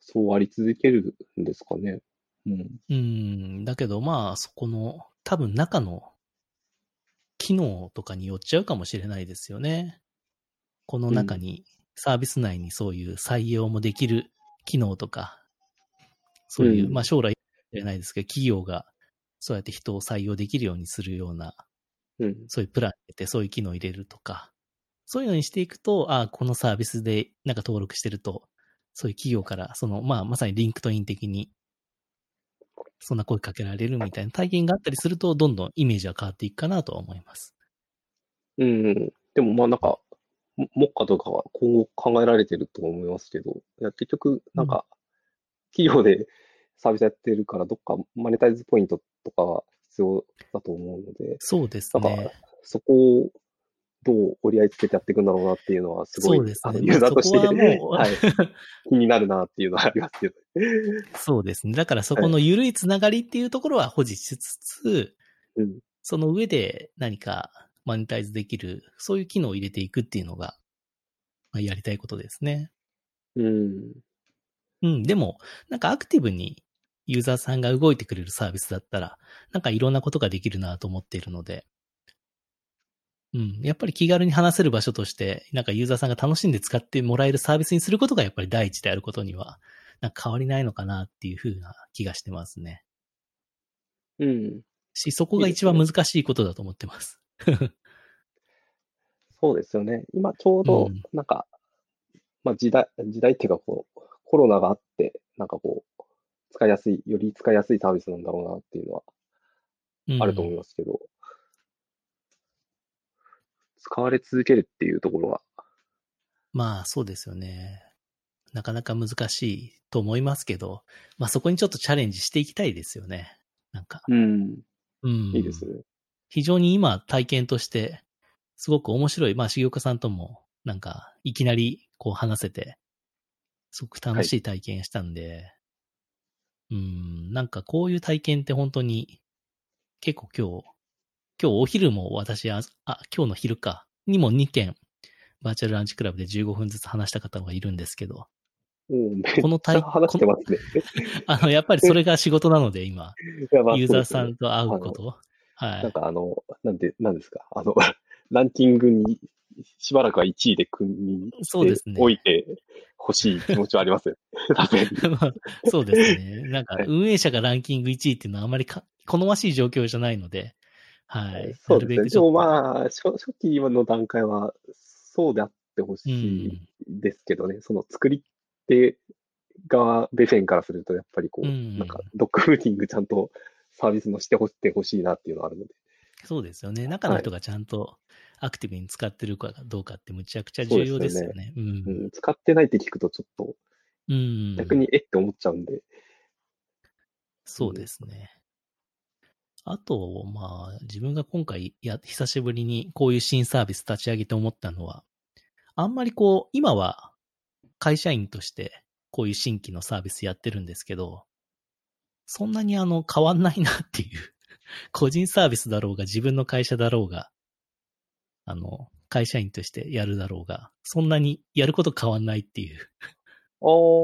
そうあり続けるんですかね。うん。うん。だけどまあ、そこの、多分中の機能とかによっちゃうかもしれないですよね。この中に、サービス内にそういう採用もできる機能とか、そういう、うんまあ将来じゃないですけど、企業がそうやって人を採用できるようにするような、うん。そういうプラン入れて、そういう機能を入れるとか、そういうのにしていくと、ああ、このサービスでなんか登録してると、そういう企業から、その、まあ、まさに LinkedIn 的に、そんな声かけられるみたいな体験があったりすると、どんどんイメージは変わっていくかなとは思います。うん。でもまあなんか、も目下とかは今後考えられてると思いますけど、いや結局なんか、企業でサービスやってるから、どっかマネタイズポイントとかは必要だと思うので、そうですなんかね。、そこをどう折り合いつけてやっていくんだろうなっていうのは、すごい、そうですねあのユーザーとして、はもう はい、気になるなっていうのはありますけど。そうですね。だからそこの緩いつながりっていうところは保持しつつ、うん。その上で何かマネタイズできる、そういう機能を入れていくっていうのが、まあ、やりたいことですね。うん。うん、でも、なんかアクティブにユーザーさんが動いてくれるサービスだったら、なんかいろんなことができるなと思っているので、うん、やっぱり気軽に話せる場所として、なんかユーザーさんが楽しんで使ってもらえるサービスにすることがやっぱり第一であることには、なんか変わりないのかなっていうふうな気がしてますね。うん。し、そこが一番難しいことだと思ってます。そうですよね。今ちょうどうん、なんか、まあ時代、時代っていうかこう、コロナがあって、なんかこう、使いやすい、より使いやすいサービスなんだろうなっていうのはうんあると思いますけど、使われ続けるっていうところは、まあそうですよね。なかなか難しいと思いますけど、まあそこにちょっとチャレンジしていきたいですよね。なんか。うん、うん。いいですね。非常に今体験として、すごく面白い。まあ重岡さんとも、なんか、いきなりこう話せて、すごく楽しい体験したんで、うん、なんかこういう体験って本当に、結構今日、今日お昼も私、あ、あ今日の昼か、にも2件、バーチャルランチクラブで15分ずつ話した方がいるんですけど、この体ゃ話してますね。あの、やっぱりそれが仕事なので、今、ユーザーさんと会うこと。はい。なんかあの、なんで、なんですか、あの、ランキングにしばらくは1位で組にそうですねおいてほしい気持ちはありますよ。まあそうですね。なんかはい、運営者がランキング1位っていうのはあまりか好ましい状況じゃないので、はい。そうですね。でもあ、まあ、初初期の段階はそうであってほしういん。ですけどね、その作り手側、ベフェンからすると、やっぱりこう、うんなんか、ドッグフーディングちゃんとサービスのしてほしいなっていうのがあるので。そうですよね。中の人がちゃんとアクティブに使ってるかどうかってむちゃくちゃ重要ですよね。ううんん、使ってないって聞くとちょっとうん。逆にえって思っちゃうんで。そうですね。あと、まあ、自分が今回や、久しぶりにこういう新サービス立ち上げて思ったのは、あんまりこう、今は会社員としてこういう新規のサービスやってるんですけど、そんなにあの変わんないなっていう、個人サービスだろうが自分の会社だろうが、あの、会社員としてやるだろうが、そんなにやること変わんないっていう。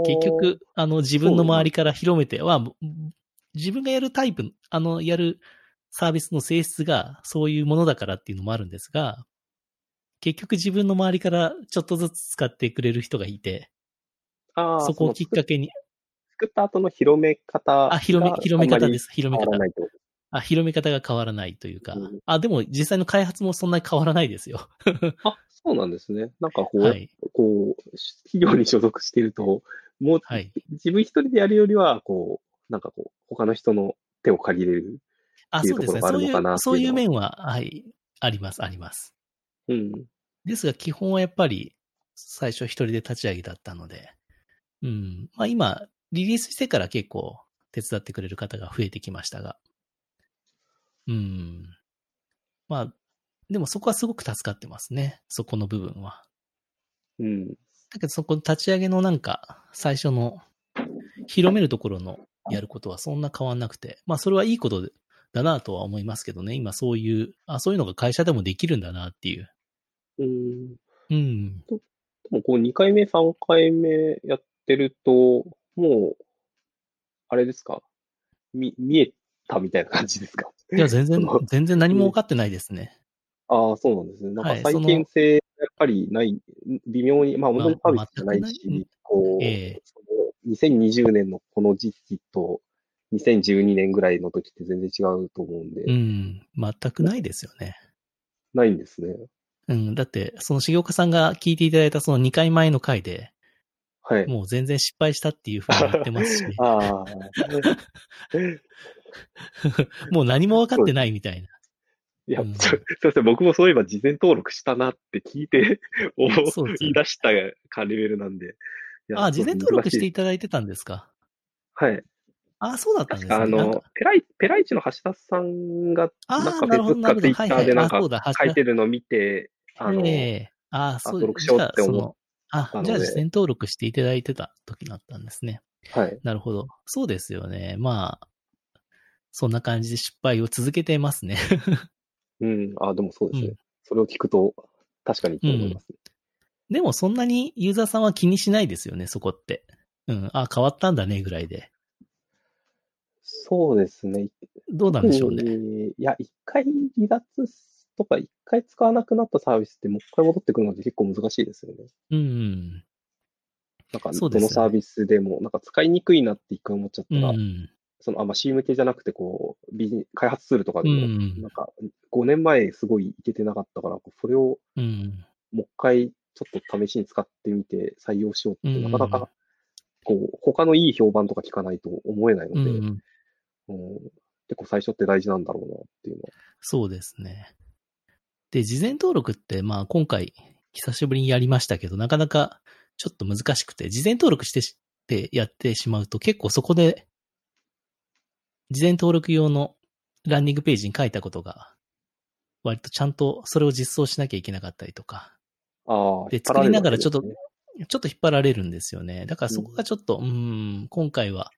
結局、あの、自分の周りから広めては、自分がやるタイプ、あの、やるサービスの性質がそういうものだからっていうのもあるんですが、結局自分の周りからちょっとずつ使ってくれる人がいて、あーそこをきっかけに、作った後の広め方あ、広め、広め方です。広め方あ、広め方が変わらないというかうん。あ、でも実際の開発もそんなに変わらないですよ。あ、そうなんですね。なんかこう、はい。こう、企業に所属していると、もうはい。自分一人でやるよりは、こう、なんかこう、他の人の手を借りれる。あ、っていうそうですね。ところがあるのかなそういう面は、はい、あります、あります。うん。ですが、基本はやっぱり、最初一人で立ち上げだったので、うん。まあ今、リリースしてから結構手伝ってくれる方が増えてきましたが、うん。まあ、でもそこはすごく助かってますね。そこの部分は。うん。だけどそこ立ち上げのなんか、最初の、広めるところのやることはそんな変わんなくて、まあそれはいいことだなとは思いますけどね。今そういう、あ、そういうのが会社でもできるんだなっていう。うん。うん。でもこう、2回目、3回目やってると、もう、あれですか？み、見えたみたいな感じですか？いや、全然 全然何も分かってないですね。ああ、そうなんですね。なんはいか再現性、やっぱりない、微妙に、まあ、まあ本当にサービスじゃない全くないし、こう、ええその2020年のこの時期と、2012年ぐらいの時って全然違うと思うんで、うん。全くないですよね。ないんですね。うん。だって、その重岡さんが聞いていただいたその2回前の回で、はい。もう全然失敗したっていうふうに言ってますし、ああ、もう何も分かってないみたいな。いや、うんそそうですね、僕もそういえば事前登録したなって聞いて、思い出したかレベルなんで。いやあ、事前登録して難いいただいてたんですか？はい。あ、そうだったんです確か、ね。あのペライ、ペライチの橋田さんが、あーなんかなるほどかなるほど Twitter でなんか書いてるのを見て、あの、ええああ、そう登録しようって思った、のでじゃあ事前登録していただいてた時だったんですね。はい。なるほど。そうですよね。まあ、そんな感じで失敗を続けてますね。うん。あ、でもそうですね。うんそれを聞くと、確かにと思いますね。でもそんなにユーザーさんは気にしないですよね、そこって。うん。あ、変わったんだね、ぐらいで。そうですね。どうなんでしょうね。いや、一回離脱とか、一回使わなくなったサービスってもう一回戻ってくるのって結構難しいですよね。うん。なんか、そうですよねどのサービスでも、なんか使いにくいなって一回思っちゃったうら、ん。その、あ、まあ、C 向けじゃなくて、こう、ビジ開発ツールとかでも、うんなんか、5年前すごいいけてなかったから、それをうん。もう一回ちょっと試しに使ってみて採用しようって、うんなかなか、こう、他のいい評判とか聞かないと思えないので、うん。うん結構最初って大事なんだろうなっていうのは。そうですね。で、事前登録って、まあ今回、久しぶりにやりましたけど、なかなかちょっと難しくて、事前登録してしってやってしまうと結構そこで、事前登録用のランニングページに書いたことが、割とちゃんとそれを実装しなきゃいけなかったりとか、ああ、で作りながらちょっとねちょっと引っ張られるんですよね。だからそこがちょっと、うーん、今回は、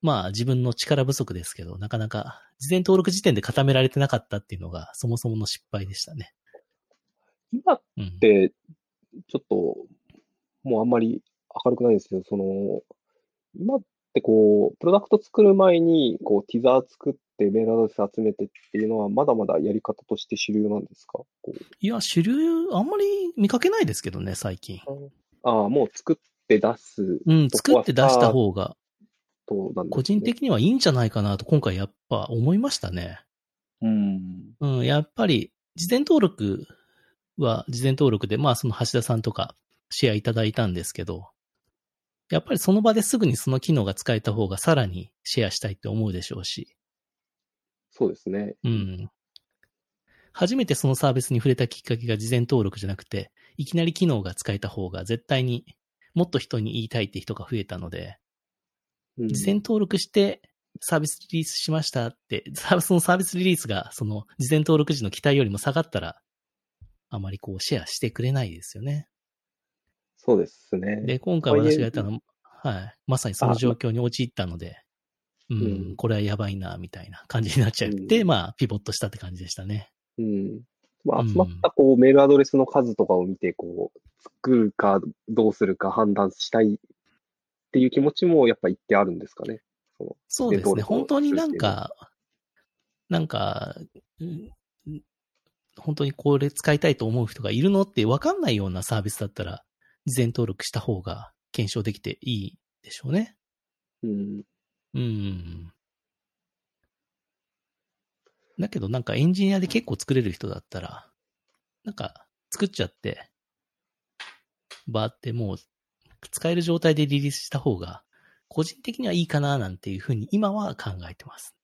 まあ自分の力不足ですけど、なかなか事前登録時点で固められてなかったっていうのがそもそもの失敗でしたね。今っうん。て、ちょっと、もうあんまり明るくないんですけど、その、今ってこう、プロダクト作る前に、こう、ティザー作ってメールアドレス集めてっていうのは、まだまだやり方として主流なんですか？こいや、主流、あんまり見かけないですけどね、最近。うああ、もう作って出すうん、作って出した方が、ね。個人的にはいいんじゃないかなと、今回やっぱ思いましたね。うん。うん、やっぱり、事前登録は事前登録で、まあその橋田さんとかシェアいただいたんですけど、やっぱりその場ですぐにその機能が使えた方がさらにシェアしたいって思うでしょうし、そうですね。うん。初めてそのサービスに触れたきっかけが事前登録じゃなくて、いきなり機能が使えた方が絶対にもっと人に言いたいって人が増えたので、うん事前登録してサービスリリースしましたって、サービスのサービスリリースがその事前登録時の期待よりも下がったら、あまりこうシェアしてくれないですよね。そうですね。で、今回私がやったのは、はい、まさにその状況に陥ったので、うん、うんこれはやばいな、みたいな感じになっちゃって、うんまあ、ピボットしたって感じでしたね。うん。まあ、うん集まったこうメールアドレスの数とかを見て、こう、作るかどうするか判断したいっていう気持ちもやっぱ一定あるんですかね。そうですね。本当になんか、なんか、うん本当にこれ使いたいと思う人がいるのって分かんないようなサービスだったら、事前登録した方が検証できていいでしょうね。うん。うん。だけどなんかエンジニアで結構作れる人だったら、なんか作っちゃって、バーってもう使える状態でリリースした方が、個人的にはいいかななんていうふうに今は考えてます。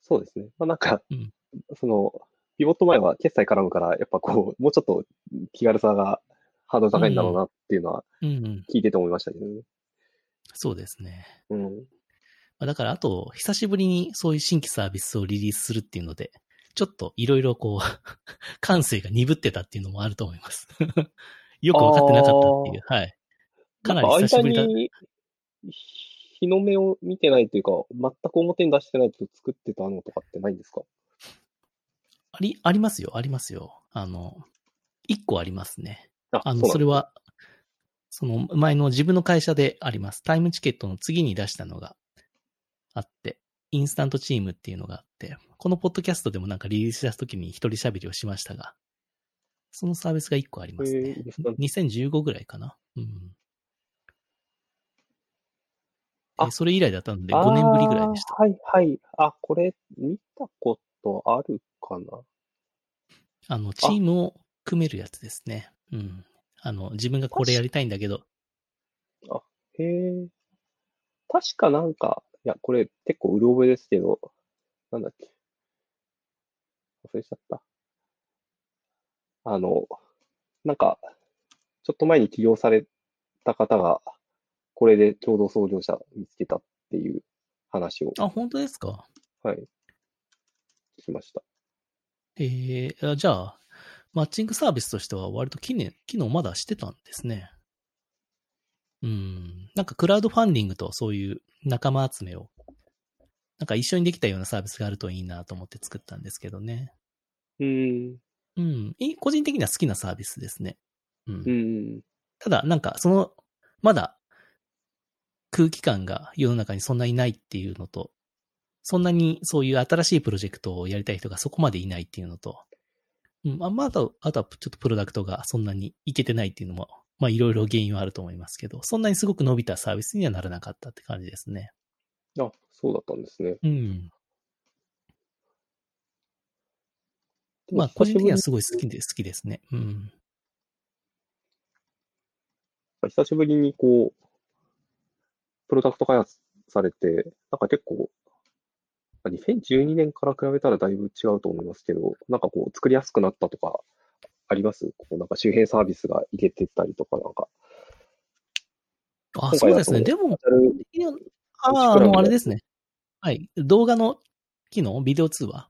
そうですね。まあなんか、うんその、ピボット前は決済絡むから、やっぱこう、もうちょっと気軽さがハードル高いんだろうなっていうのはうんうん。聞いてて思いましたけどね。そうですね。うん。まあだからあと、久しぶりにそういう新規サービスをリリースするっていうので、ちょっといろいろこう、感性が鈍ってたっていうのもあると思います。よくわかってなかったっていう。はい。かなり久しぶりだ日の目を見てないというか、全く表に出してないと作ってたのとかってないんですか？あり、ありますよ、ありますよ。あの、一個ありますね。ああの、それは、その前の自分の会社であります。タイムチケットの次に出したのがあって、インスタントチームっていうのがあって、このポッドキャストでもなんかリリースした時に一人喋りをしましたが、そのサービスが一個ありますねへーインスタン。ト2015ぐらいかな。うん。あでそれ以来だったので5年ぶりぐらいでした。はいはい。あ、これ見たことあるかな？あの、チームを組めるやつですね。うん。あの、自分がこれやりたいんだけど、へえ。確かなんか、いや、これ結構うる覚えですけど、なんだっけ。忘れちゃった。あの、なんか、ちょっと前に起業された方が、これで共同創業者見つけたっていう話を、あ、本当ですか？はい、聞きました。えー、あじゃあ、マッチングサービスとしては割と機能、機能まだしてたんですね。うん。なんかクラウドファンディングとそういう仲間集めを、なんか一緒にできたようなサービスがあるといいなと思って作ったんですけどね。うん。うん。い個人的には好きなサービスですね。うん。うん。ただ、なんかその、まだ空気感が世の中にそんなにないっていうのと、そんなにそういう新しいプロジェクトをやりたい人がそこまでいないっていうのと、うん、まあ、まああと、あとはちょっとプロダクトがそんなにいけてないっていうのも、まあいろいろ原因はあると思いますけど、そんなにすごく伸びたサービスにはならなかったって感じですね。あ、そうだったんですね。うん。まあ個人的にはすごい好きで、好きですね。うん。久しぶりにこう、プロダクト開発されて、なんか結構、2012年から比べたらだいぶ違うと思いますけど、なんかこう、作りやすくなったとか、あります？こうなんか周辺サービスが入れてたりとか、なんか。あ、そうですね。でも、ああ、あの、プランであれですね。はい。動画の機能、ビデオ通話？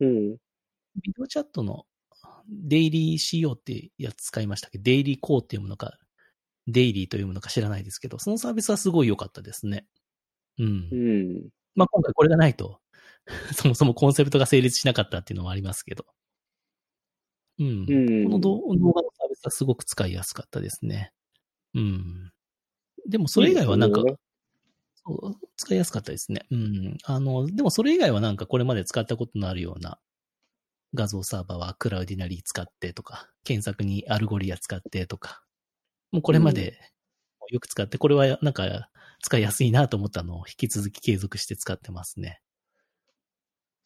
うん。ビデオチャットのデイリー CO ってやつ使いましたっけ？デイリーコーっていうものか、デイリーというものか知らないですけど、そのサービスはすごい良かったですね。うん。うん。まあ今回これがないと、そもそもコンセプトが成立しなかったっていうのもありますけど。うん。うん。この動動画のサービスはすごく使いやすかったですね。うん。でもそれ以外はなんか、使いやすかったですね。うん。あの、でもそれ以外はなんかこれまで使ったことのあるような画像サーバーは Cloudinary 使ってとか、検索に Algolia 使ってとか、もうこれまでよく使って、これはなんか使いやすいなと思ったのを引き続き継続して使ってますね。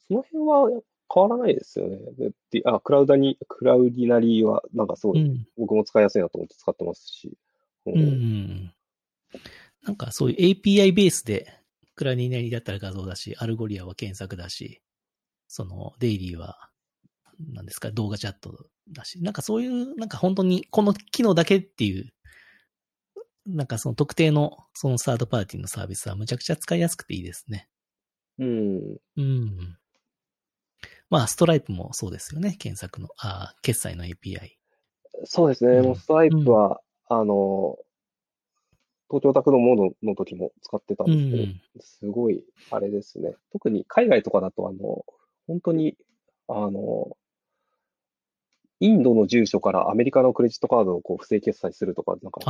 その辺は変わらないですよね。でであ、クラウダに、 Cloudinary は、なんかすごい、うん。僕も使いやすいなと思って使ってますし。ううんうん。なんかそういう API ベースで、 Cloudinary だったら画像だし、 Algolia は検索だし、その Daily は、何ですか、動画チャットだし、なんかそういう、なんか本当にこの機能だけっていう、なんかその特定のそのサードパーティーのサービスはむちゃくちゃ使いやすくていいですね。うん。うん。まあ、ストライプもそうですよね。検索の、あー決済の API。そうですね。うんもうストライプは、あの、東京宅のモードの時も使ってたんうですけど、ん。すごい、あれですね。特に海外とかだと、あの、本当に、あの、インドの住所からアメリカのクレジットカードをこう不正決済するとか、なんか、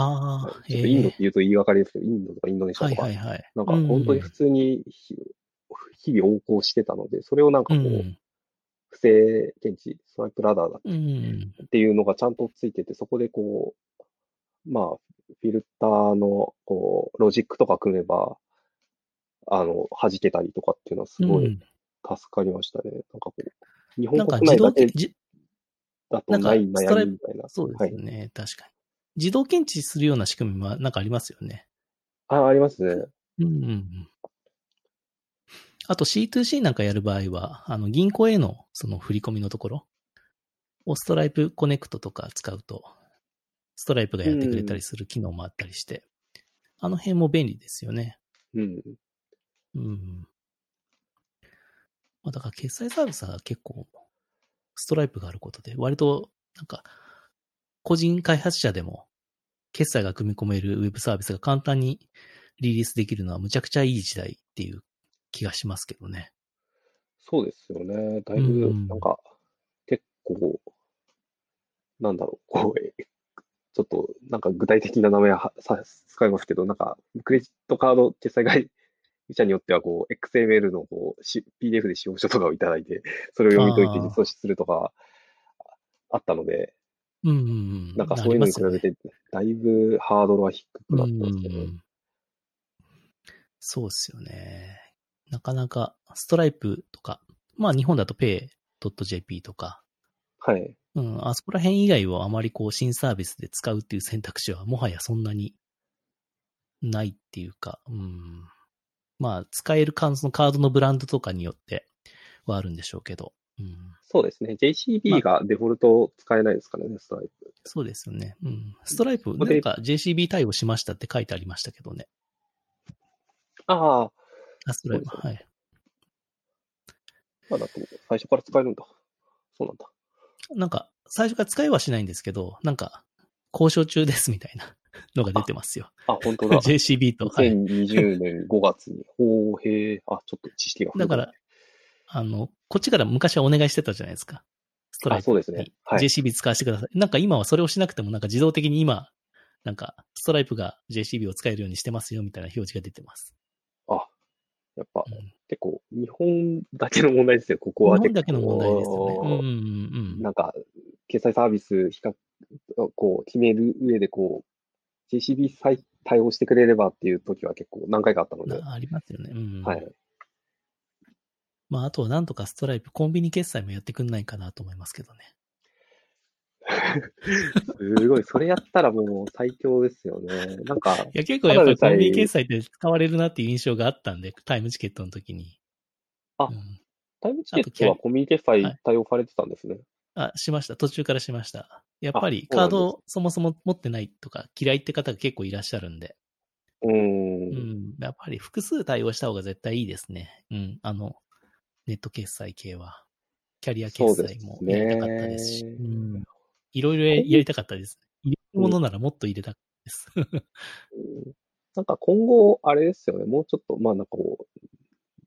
ちょっとインドって言うと言いがかりですけど、インドとかインドネシアはいとか、はいはい。なんか本当に普通にひ日々横行してたので、それをなんかこう、うん。不正検知、スワイプラダーだうん。っていうのがちゃんとついてて、そこでこう、まあ、フィルターの、こう、ロジックとか組めば、あの、弾けたりとかっていうのはすごいうん助かりましたね。なんかこう、日本国内だけだとないなんかストライプ悩みみたいな。そうですはいよ。ね、確かに。自動検知するような仕組みもなんかありますよね。あ、ありますね。うんうんうん。あと C2C なんかやる場合は、あの銀行へのその振り込みのところをストライプコネクトとか使うと、ストライプがやってくれたりする機能もあったりして、あの辺も便利ですよね。うん。うん。まあ、だから決済サービスは結構、ストライプがあることで、割と、なんか、個人開発者でも、決済が組み込めるウェブサービスが簡単にリリースできるのはむちゃくちゃいい時代っていう気がしますけどね。そうですよね。だいぶうん、なんか、結構、なんだろう、こう、えちょっと、なんか具体的な名前はさ使いますけど、なんか、クレジットカード決済会社によっては、こう、XML のこうし PDF で使用書とかをいただいて、それを読み解いて実装するとか、あったので、うんうんうん。なんかそういうのに比べて、だいぶハードルは低くなってうんますけど、うんそうっすよね。なかなか、ストライプとか、まあ日本だと pay.jp とか、はい。うん、あそこら辺以外をあまりこう新サービスで使うっていう選択肢はもはやそんなにないっていうか、うん。まあ使えるカそのカードのブランドとかによってはあるんでしょうけど、うん。そうですね。JCB がデフォルト使えないですからね、ストライプ。そうですよね。うん。ストライプ、なんか JCB 対応しましたって書いてありましたけどね。ああ、あ、ストライプ、はい。まあだと最初から使えるんだ。そうなんだ。なんか、最初から使いはしないんですけど、なんか、交渉中ですみたいな のが出てますよ。あ、本当だ。JCB と。はい。2020年5月に。ほう、へえ、あ、ちょっと知識がだから、あの、こっちから昔はお願いしてたじゃないですか。ストライプあそうですねにはい JCB 使わせてください。なんか今はそれをしなくても、なんか自動的に今、なんか、ストライプが JCB を使えるようにしてますよ、みたいな表示が出てます。あ、やっぱ、うん結構、日本だけの問題ですよ、ここは。日本だけの問題ですよね。うんうんうん。なんか、決済サービス比較、こう、決める上で、こう、JCB 再対応してくれればっていう時は結構何回かあったので、なありますよね。うん。はい。まあ、あとはなんとかストライプ、コンビニ決済もやってくんないかなと思いますけどね。すごい、それやったらもう最強ですよね。なんか、いや、結構やっぱりコンビニ決済って使われるなっていう印象があったんで、タイムチケットの時に。あうんタイムチケットはコミュニ決済対応されてたんですね。あ、しました。途中からしました。やっぱりカードをそもそも持ってないとか嫌いって方が結構いらっしゃるんで。うー。うんん。やっぱり複数対応した方が絶対いいですね。うん。あの、ネット決済系は。キャリア決済もやりたかったですし。うん。いろいろやりたかったです。入れるものならもっと入れたかったです。うんなんか今後、あれですよね、もうちょっと、まあなんかこう、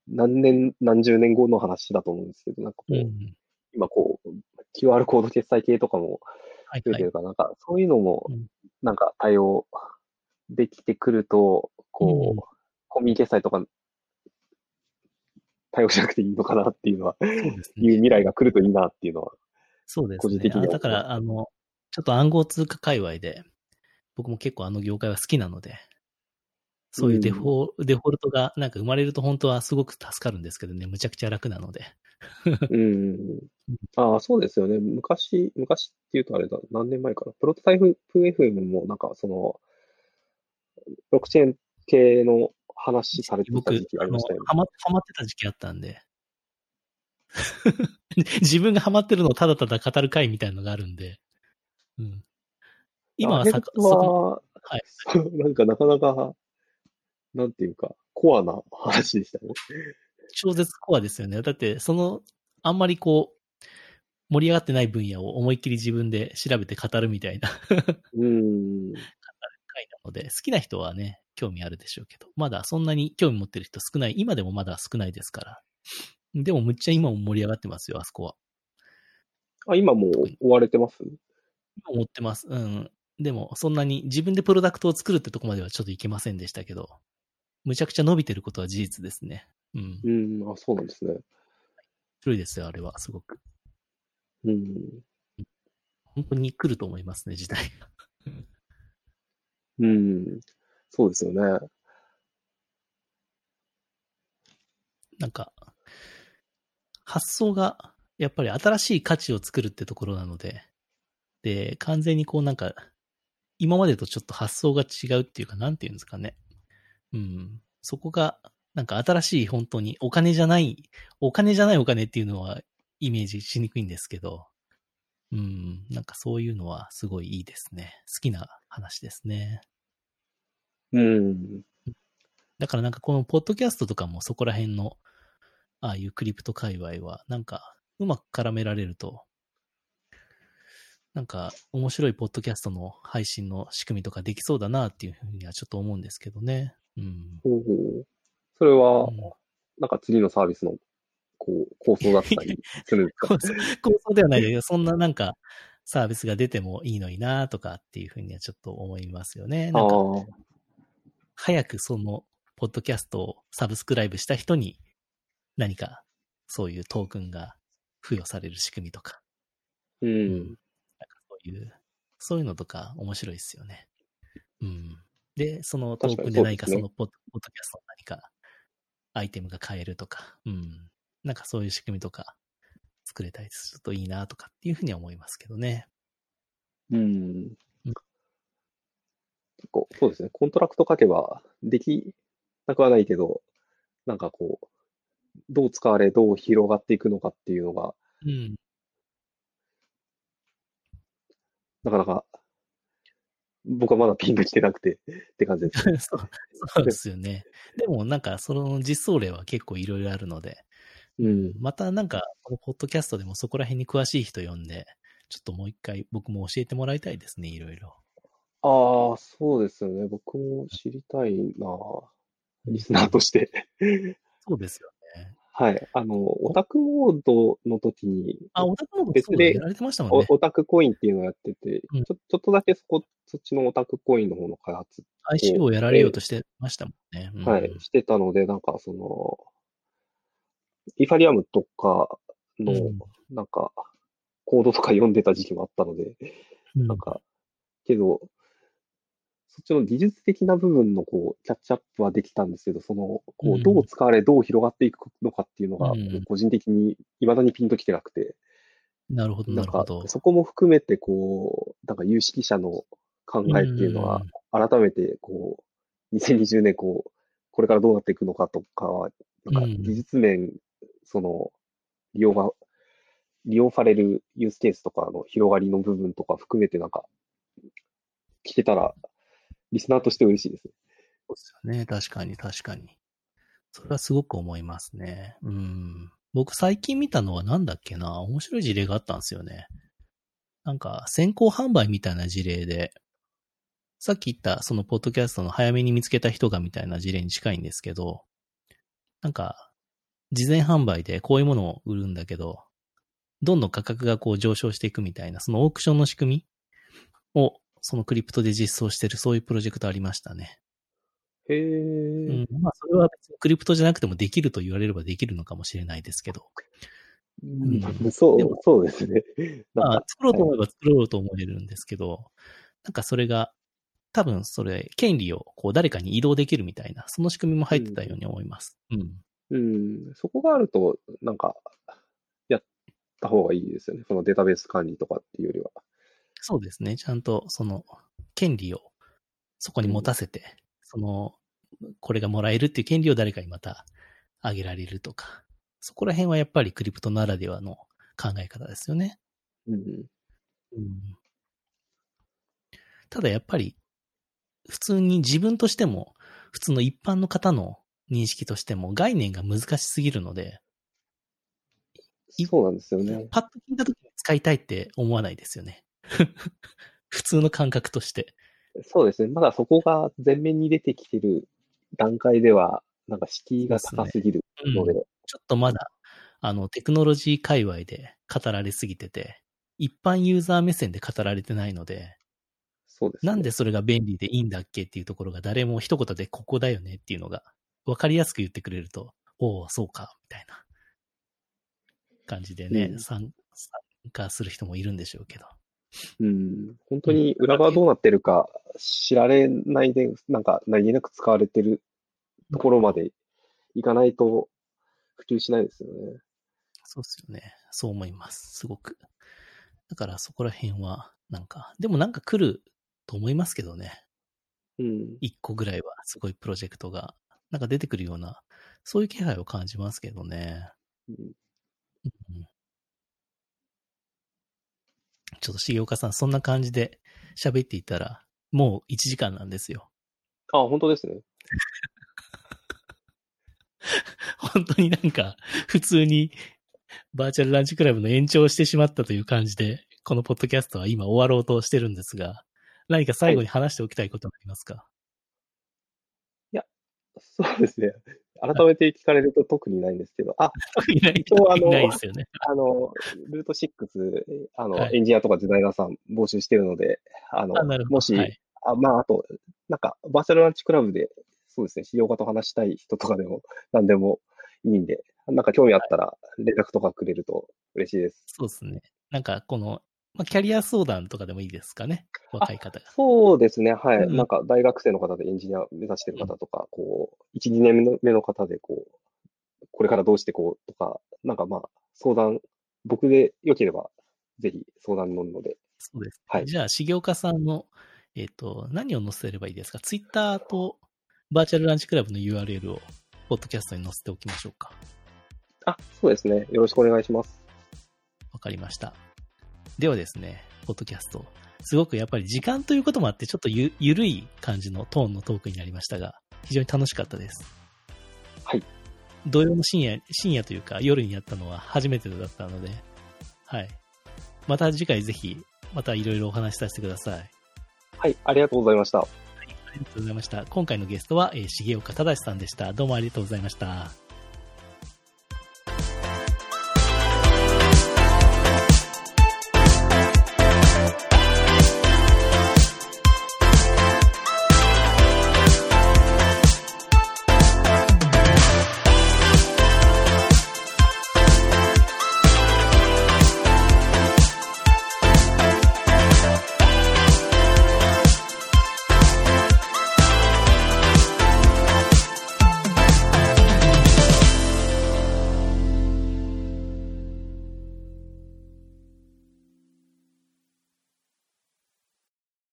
何年、何十年後の話だと思うんですけど、なんかこう、うん。今こう、QR コード決済系とかもはいはい。増えてるから、なんかそういうのもうん、なんか対応できてくると、こうコンビニ決済とか対応しなくていいのかなっていうのは、そうですいうね。未来が来るといいなっていうのは。そうですね個人的。にはあだから、あの、ちょっと暗号通貨界隈で、僕も結構あの業界は好きなので、そういうデフォ,、デフォルトがなんか生まれると本当はすごく助かるんですけどね、むちゃくちゃ楽なので。うん。ああ、そうですよね。昔、昔っていうとあれだ、何年前かな。プロトタイプ FM もなんかその、ブロックチェーン系の話されてた僕、時期ありましたよね。ハマ、ってた時期あったんで。自分がハマってるのをただただ語る回みたいなのがあるんで。うん。今はさ、あれそこ、は、はい なんかなかなか、なんていうか、コアな話でしたね。超絶コアですよね。だって、その、あんまりこう、盛り上がってない分野を思いっきり自分で調べて語るみたいなうん。回なので、好きな人はね、興味あるでしょうけど、まだそんなに興味持ってる人少ない、今でもまだ少ないですから。でも、むっちゃ今も盛り上がってますよ、あそこは。あ、今もう終われてます？今持ってます。うん。でも、そんなに自分でプロダクトを作るってとこまではちょっといけませんでしたけど、むちゃくちゃ伸びてることは事実ですね。うん。うん、あ、そうなんですね。広いですよ、あれは、すごく。うん。本当に来ると思いますね、時代が。うん。そうですよね。なんか、発想が、やっぱり新しい価値を作るってところなので、で、完全にこうなんか、今までとちょっと発想が違うっていうか、なんていうんですかね。うん。そこが、なんか新しい本当にお金じゃない、お金じゃないお金っていうのはイメージしにくいんですけど、うん。なんかそういうのはすごいいいですね。好きな話ですね。うん。だからなんかこのポッドキャストとかもそこら辺の、ああいうクリプト界隈は、なんかうまく絡められると、なんか面白いポッドキャストの配信の仕組みとかできそうだなっていうふうにはちょっと思うんですけどね。うん。ほうほうそれは、うんなんか次のサービスの、こう、構想だったりするんですか？構 想構想ではないけど、そんななんかサービスが出てもいいのになとかっていうふうにはちょっと思いますよね。あなんかあ、早くその、ポッドキャストをサブスクライブした人に、何か、そういうトークンが付与される仕組みとか、うん。なんかそういう、そういうのとか面白いですよね。うん。で、そのトークンで何かそのポッポッドキャストの何か、アイテムが買えるとか、うん。なんかそういう仕組みとか、作れたりするといいなとかっていうふうには思いますけどね。うん。結構、そうですね。コントラクト書けば、できなくはないけど、なんかこう、どう使われ、どう広がっていくのかっていうのが、うん。なかなか、僕はまだピンときてなくてって感じです。そうそうですよね。でもなんかその実装例は結構いろいろあるので、うん。またなんかこのポッドキャストでもそこら辺に詳しい人呼んで、ちょっともう一回僕も教えてもらいたいですね、いろいろ。ああ、そうですよね。僕も知りたいな。リスナーとして。そうですよね。はい。あの、オタクモードの時に、あ、オタクモード別でそうだやられてましたもんね。おオタクコインっていうのをやってて、うんちょちょっとだけそこ、そっちのオタクコインの方の開発、ICO をやられようとしてましたもんね。うんはい、してたので、なんかその、イーファリアムとかの、うんなんか、コードとか読んでた時期もあったので、うんなんか、けど、そっちの技術的な部分のこう、キャッチアップはできたんですけど、その、こうどう使われ、どう広がっていくのかっていうのがうん、個人的に未だにピンときてなくて、なるほど、なるほど。そこも含めて、こう、なんか有識者の考えっていうのは、改めて、こう、2020年、こう、これからどうなっていくのかとかは、なんかうん。技術面、その、利用が、利用されるユースケースとかの広がりの部分とか含めて、なんか、聞けたら、リスナーとして嬉しいです。そうですよね。確かに、確かに。それはすごく思いますね。うん。僕最近見たのはなんだっけな面白い事例があったんですよね。なんか、先行販売みたいな事例で、さっき言ったそのポッドキャストの早めに見つけた人がみたいな事例に近いんですけど、なんか、事前販売でこういうものを売るんだけど、どんどん価格がこう上昇していくみたいな、そのオークションの仕組みを、そのクリプトで実装してる、そういうプロジェクトありましたね。へえ、うん、まあ、それは別にクリプトじゃなくてもできると言われればできるのかもしれないですけど、うんそうでも、そうですね。まあ、作ろうと思えば作ろうと思えるんですけど、なんかそれが、多分それ、権利をこう誰かに移動できるみたいな、その仕組みも入ってたように思います。うん。うん、そこがあると、なんか、やった方がいいですよね。そのデータベース管理とかっていうよりは。そうですね。ちゃんとその権利をそこに持たせて、その、これがもらえるっていう権利を誰かにまたあげられるとか、そこら辺はやっぱりクリプトならではの考え方ですよね。うん。うんただやっぱり、普通に自分としても、普通の一般の方の認識としても概念が難しすぎるので、いそうなんですよね。パッと聞いた時に使いたいって思わないですよね。普通の感覚として。そうですね。まだそこが前面に出てきてる段階では、なんか敷居が高すぎるので、ちょっとまだ、あの、テクノロジー界隈で語られすぎてて、一般ユーザー目線で語られてないので、そうですね。なんでそれが便利でいいんだっけっていうところが誰も一言でここだよねっていうのが分かりやすく言ってくれると、おお、そうか、みたいな感じでね、うん参参加する人もいるんでしょうけど。うん。本当に裏側どうなってるか知られないで、なんか何気なく使われてるところまでいかないと普及しないですよね。そうですよね。そう思います。すごく。だからそこら辺は、なんか、でもなんか来ると思いますけどね。うん。一個ぐらいはすごいプロジェクトが、なんか出てくるような、そういう気配を感じますけどね。うんうんちょっと重岡さん、そんな感じで喋っていたら、もう1時間なんですよ。あ、本当ですね。本当になんか、普通にバーチャルランチクラブの延長をしてしまったという感じで、このポッドキャストは今終わろうとしてるんですが、何か最後に話しておきたいことはありますか、そうですね。改めて聞かれると特にないんですけど、あ、いない、一応あのいないですよね。あの、ルート6、あの、はいエンジニアとかデザイナーさん募集してるので、あの、あ。もし、はい、あ、まあ、あと、なんか、バーチャルランチクラブで、そうですね、資料家と話したい人とかでも、何でもいいんで、なんか興味あったら、連絡とかくれると嬉しいです。そうですね。なんか、この、まあ、キャリア相談とかでもいいですかね。若い方が。そうですね、はい。うんなんか、大学生の方でエンジニア目指してる方とか、こう、1、2年目の方で、こう、これからどうしてこうとか、なんかまあ、相談、僕で良ければ、ぜひ相談乗るので、そうです、はいじゃあ、重岡さんの、えっ、と、何を載せればいいですか？ツイッターとバーチャルランチクラブの URL を、ポッドキャストに載せておきましょうか。あ、そうですね。よろしくお願いします。わかりました。ではですね、ポッドキャスト。すごくやっぱり時間ということもあって、ちょっとゆ、ゆるい感じのトーンのトークになりましたが、非常に楽しかったです。はい。土曜の深夜、深夜というか夜にやったのは初めてだったので、はい。また次回ぜひ、またいろいろお話しさせてください。はい、ありがとうございました。ありがとうございました。今回のゲストは、えー、重岡正さんでした。どうもありがとうございました。